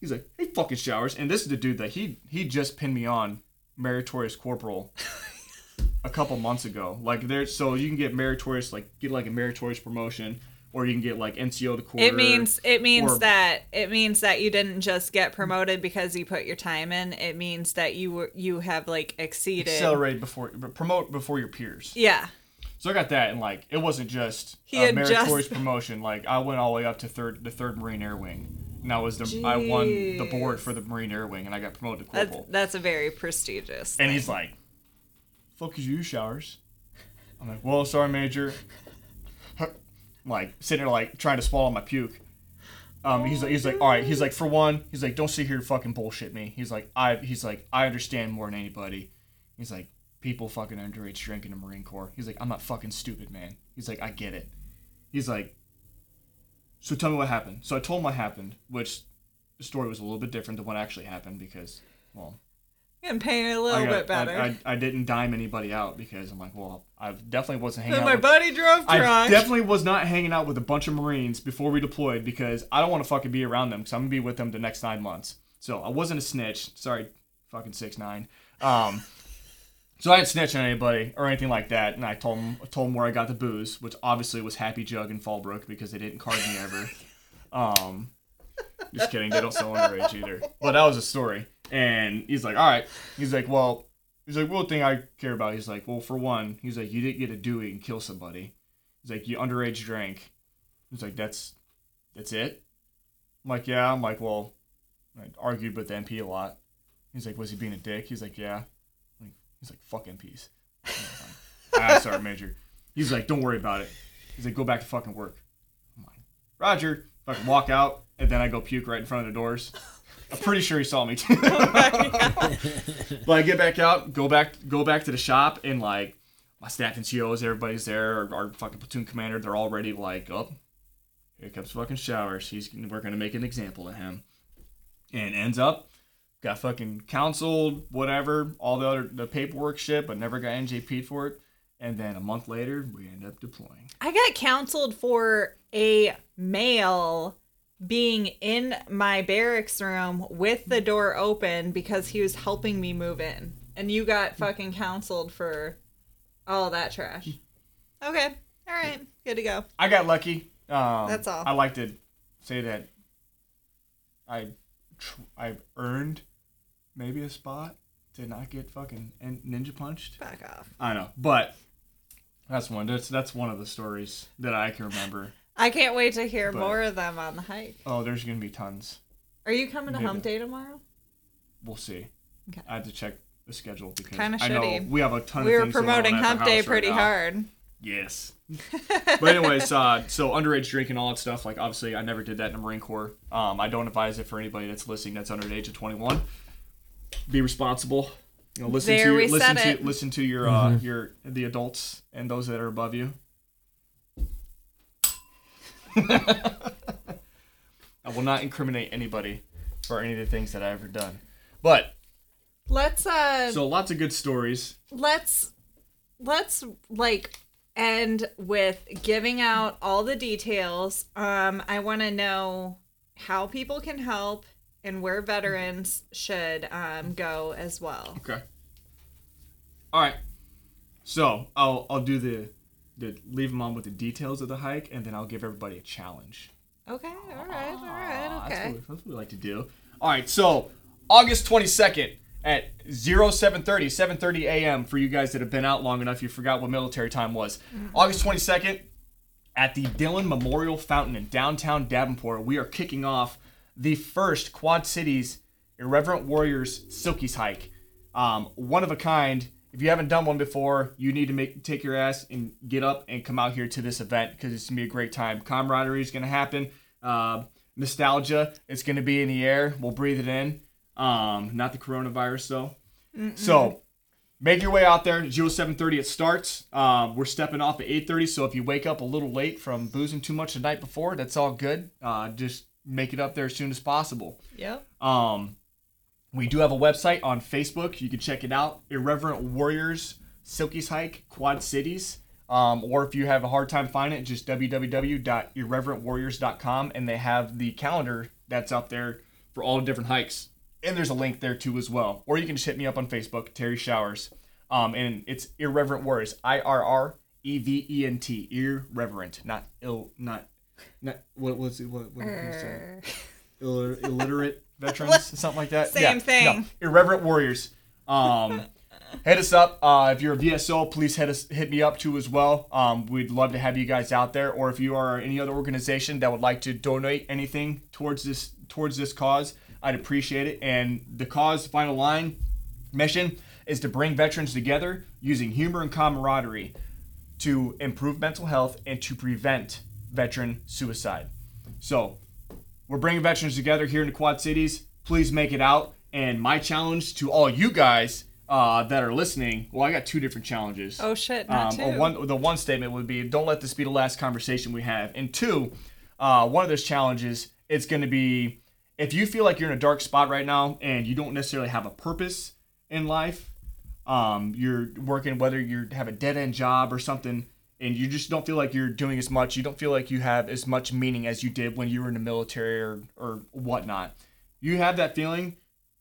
[SPEAKER 2] He's like, "Hey, fucking showers!" And this is the dude that he he just pinned me on meritorious corporal [laughs] a couple months ago. Like there's so you can get meritorious like get like a meritorious promotion, or you can get like NCO the quarter.
[SPEAKER 1] It means it means
[SPEAKER 2] or-
[SPEAKER 1] that it means that you didn't just get promoted because you put your time in. It means that you were you have like exceeded.
[SPEAKER 2] accelerate before promote before your peers.
[SPEAKER 1] Yeah.
[SPEAKER 2] So I got that, and like it wasn't just
[SPEAKER 1] He
[SPEAKER 2] a meritorious
[SPEAKER 1] just-
[SPEAKER 2] promotion. Like I went all the way up to third, the third Marine Air Wing, and I was the I won the board for the Marine Air Wing, and I got promoted to
[SPEAKER 1] That's
[SPEAKER 2] corporal.
[SPEAKER 1] that's a very prestigious.
[SPEAKER 2] and he's like, "Fuck is you, showers?" I'm like, "Well, sorry, Major." I'm like sitting there, like trying to swallow my puke. Um, he's like, he's like, all right. He's like, for one, he's like, don't sit here and fucking bullshit me. He's like, I, he's like, I understand more than anybody. He's like, people fucking underage drink in the Marine Corps. He's like, I'm not fucking stupid, man. He's like, I get it. He's like, so tell me what happened. So I told him what happened, which the story was a little bit different than what actually happened because, well,
[SPEAKER 1] and paint it a little
[SPEAKER 2] got-
[SPEAKER 1] bit better.
[SPEAKER 2] I, I, I didn't dime anybody out because I'm like, well, I definitely wasn't hanging
[SPEAKER 1] then
[SPEAKER 2] out.
[SPEAKER 1] my
[SPEAKER 2] with,
[SPEAKER 1] buddy drove
[SPEAKER 2] I
[SPEAKER 1] drunk.
[SPEAKER 2] definitely was not hanging out with a bunch of Marines before we deployed because I don't want to fucking be around them because I'm gonna be with them the next nine months. So I wasn't a snitch. Sorry, fucking six nine. Um, [laughs] so I didn't snitch on anybody or anything like that, and I told them told them where I got the booze, which obviously was Happy Jug and Fallbrook because they didn't card me ever. [laughs] Um, just kidding, they don't sell underage either. But that was a story. And he's like, all right. He's like, well, he's like, one thing I care about. He's like, well, for one, he's like, you didn't get a Dewey and kill somebody. He's like, you underage drank. He's like, that's that's it. I'm like, yeah. I'm like, well, I argued with the MP a lot. He's like, was he being a dick? He's like, yeah. He's like, fuck MPs. I'm sorry, Major. He's like, don't worry about it. He's like, go back to fucking work. I'm like, Roger. Fucking walk out, and then I go puke right in front of the doors. I'm pretty sure he saw me too. [laughs] [laughs] [laughs] but I get back out, go back, go back to the shop, and like my staff and COs, everybody's there. Our, our fucking platoon commander, they're already like, oh, here comes fucking showers. He's we're gonna make an example of him, and ends up got fucking counseled, whatever, all the other the paperwork shit, but never got NJP'd for it. And then a month later, we end up deploying.
[SPEAKER 1] I got counseled for a male being in my barracks room with the door open because he was helping me move in. and you got fucking counseled for all that trash. Okay. All right. Good to go.
[SPEAKER 2] I got lucky. Um,
[SPEAKER 1] That's all.
[SPEAKER 2] I like to say that I tr- I earned maybe a spot to not get fucking en- ninja punched.
[SPEAKER 1] Back off.
[SPEAKER 2] I know, but that's one. That's that's one of the stories that I can remember.
[SPEAKER 1] I can't wait to hear
[SPEAKER 2] But-
[SPEAKER 1] more of them on the hike.
[SPEAKER 2] Oh, there's gonna be tons.
[SPEAKER 1] Are you coming to
[SPEAKER 2] Maybe.
[SPEAKER 1] Hump Day tomorrow?
[SPEAKER 2] We'll see.
[SPEAKER 1] Okay.
[SPEAKER 2] I have to check the schedule because
[SPEAKER 1] Kinda
[SPEAKER 2] I know
[SPEAKER 1] shitty.
[SPEAKER 2] we have a ton.
[SPEAKER 1] We
[SPEAKER 2] of
[SPEAKER 1] were
[SPEAKER 2] things going
[SPEAKER 1] promoting
[SPEAKER 2] at
[SPEAKER 1] Hump Day
[SPEAKER 2] house right
[SPEAKER 1] pretty hard.
[SPEAKER 2] Yes. [laughs] but anyways, uh, so underage drinking, all that stuff. Like obviously, I never did that in the Marine Corps. Um, I don't advise it for anybody that's listening that's under the age of 21. Be responsible. You know, listen
[SPEAKER 1] There
[SPEAKER 2] to
[SPEAKER 1] we
[SPEAKER 2] listen
[SPEAKER 1] said
[SPEAKER 2] to
[SPEAKER 1] it.
[SPEAKER 2] listen to your uh, your the adults and those that are above you. I will not incriminate anybody for any of the things that I've ever done. But
[SPEAKER 1] Let's uh
[SPEAKER 2] so lots of good stories.
[SPEAKER 1] let's let's like end with giving out all the details. Um I want to know how people can help and where veterans should um go as well.
[SPEAKER 2] Okay. All right. So I'll I'll do the the leave them on with the details of the hike, and then I'll give everybody a challenge.
[SPEAKER 1] Okay, all right, all right,
[SPEAKER 2] Ah, That's
[SPEAKER 1] okay.
[SPEAKER 2] what, that's what we like to do. All right. So August twenty second at 0730 7:30 a.m. for you guys that have been out long enough, you forgot what military time was. August twenty second at the Dillon Memorial Fountain in downtown Davenport, we are kicking off the first Quad Cities Irreverent Warriors Silkies hike. Um, one of a kind. If you haven't done one before, you need to make take your ass and get up and come out here to this event because it's gonna be a great time. Camaraderie is gonna happen. Uh, nostalgia, it's gonna be in the air. We'll breathe it in. Um, not the coronavirus though. So make your way out there 0730 it starts um, we're stepping off at 830 so if you wake up a little late from boozing too much the night before that's all good uh, just make it up there as soon as possible
[SPEAKER 1] Yep.
[SPEAKER 2] um, we do have a website on facebook you can check it out irreverent warriors Silkies hike quad cities um, or if you have a hard time finding it just www.irreverentwarriors.com and they have the calendar that's out there for all the different hikes and there's a link there too as well. Or you can just hit me up on Facebook, Terry Showers. Um, and it's Irreverent Warriors, I R R E V E N T, irreverent, not ill, not, not what was it? What, what did you say?
[SPEAKER 1] Er,
[SPEAKER 2] Ill, illiterate veterans, [laughs] something like that.
[SPEAKER 1] Same thing.
[SPEAKER 2] No, Irreverent Warriors. Um, hit us up. Uh, if you're a VSO, please hit us, hit me up too as well. Um, we'd love to have you guys out there. Or if you are any other organization that would like to donate anything towards this towards this cause, I'd appreciate it. And the cause final line mission is to bring veterans together using humor and camaraderie to improve mental health and to prevent veteran suicide. So we're bringing veterans together here in the Quad Cities. Please make it out. And my challenge to all you guys uh, that are listening, well, I got two different challenges.
[SPEAKER 1] Oh shit, not
[SPEAKER 2] Um,
[SPEAKER 1] two.
[SPEAKER 2] one, the one statement would be, don't let this be the last conversation we have. And two, uh, one of those challenges, it's going to be, if you feel like you're in a dark spot right now and you don't necessarily have a purpose in life, um, you're working whether you have a dead end job or something, and you just don't feel like you're doing as much. You don't feel like you have as much meaning as you did when you were in the military or or whatnot. You have that feeling.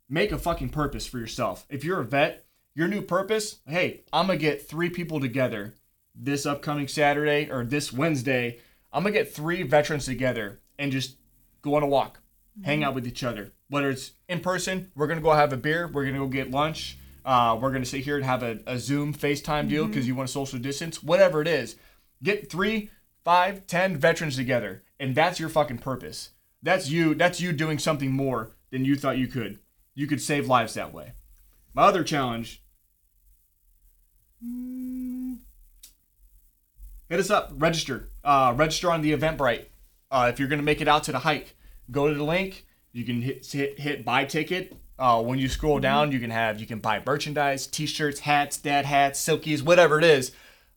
[SPEAKER 2] Make a fucking purpose for yourself. If you're a vet, your new purpose. Hey, I'm gonna get three people together this upcoming Saturday or this Wednesday. I'm gonna get three veterans together and just go on a walk, hang mm-hmm. out with each other. Whether it's in person, we're gonna go have a beer. We're gonna go get lunch. Uh, we're gonna sit here and have a, a Zoom FaceTime deal because you want to social distance. Whatever it is, get three, five, ten veterans together, and that's your fucking purpose. That's you. That's you doing something more than you thought you could. You could save lives that way. My other challenge. Hit us up. Register. Uh, register on the Eventbrite. Uh, if you're gonna make it out to the hike, go to the link. You can hit hit, hit buy ticket. Uh, when you scroll down, you can have you can buy merchandise, T-shirts, hats, dad hats, silkies, whatever it is.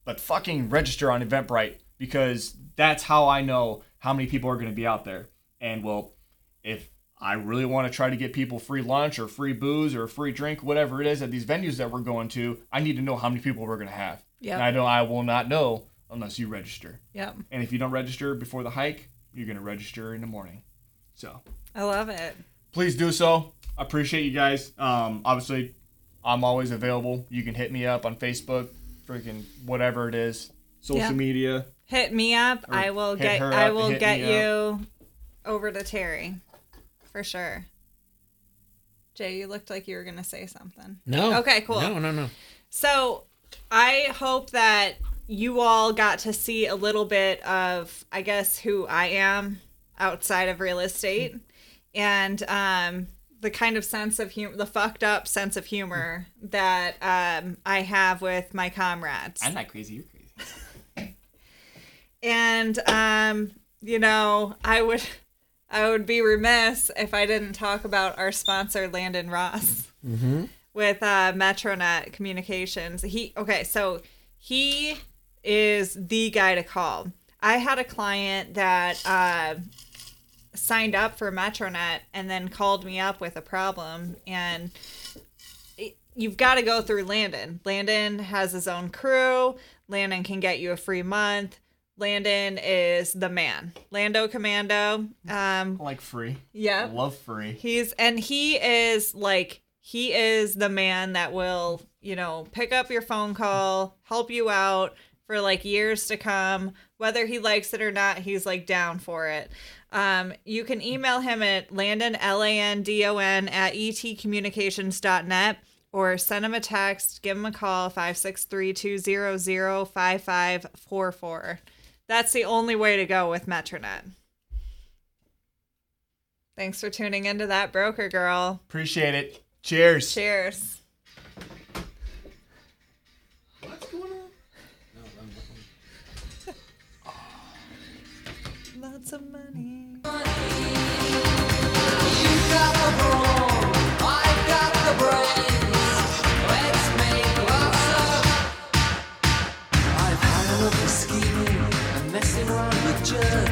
[SPEAKER 2] But fucking register on Eventbrite because that's how I know how many people are gonna be out there. And well, if I really want to try to get people free lunch or free booze or free drink, whatever it is at these venues that we're going to, I need to know how many people we're gonna have.
[SPEAKER 1] Yeah.
[SPEAKER 2] And I know I will not know unless you register.
[SPEAKER 1] Yep.
[SPEAKER 2] And if you don't register before the hike, you're gonna register in the morning. So
[SPEAKER 1] I love it.
[SPEAKER 2] Please do so. I appreciate you guys. Um, obviously, I'm always available. You can hit me up on Facebook, freaking whatever it is, social
[SPEAKER 1] Yeah.
[SPEAKER 2] media.
[SPEAKER 1] Hit me up. I will get. I will get
[SPEAKER 2] me
[SPEAKER 1] you over to Terry, for sure. Jay, you looked like you were gonna say something.
[SPEAKER 3] No.
[SPEAKER 1] Okay, cool.
[SPEAKER 3] No, no, no.
[SPEAKER 1] So I hope that you all got to see a little bit of, I guess, who I am outside of real estate and um, the kind of sense of humor, the fucked up sense of humor that um, I have with my comrades.
[SPEAKER 2] I'm not crazy. You're crazy.
[SPEAKER 1] And um, you know, I would I would be remiss if I didn't talk about our sponsor Landon Ross with uh, Metronet Communications. He okay, so he is the guy to call. I had a client that uh, signed up for Metronet and then called me up with a problem and it- you've got to go through Landon. Landon has his own crew. Landon can get you a free month. Landon is the man. Lando Commando. Um,
[SPEAKER 2] like free.
[SPEAKER 1] yeah.
[SPEAKER 2] I love free.
[SPEAKER 1] He's and he is like he is the man that will, you know, pick up your phone call, help you out for like years to come. Whether he likes it or not, he's like down for it. Um, you can email him at Landon L A N D O N at etcommunications.net or send him a text, give him a call, 563-200-5544. That's the only way to go with Metronet. Thanks for tuning into that broker girl.
[SPEAKER 2] Appreciate it. Cheers.
[SPEAKER 1] Cheers.
[SPEAKER 5] I've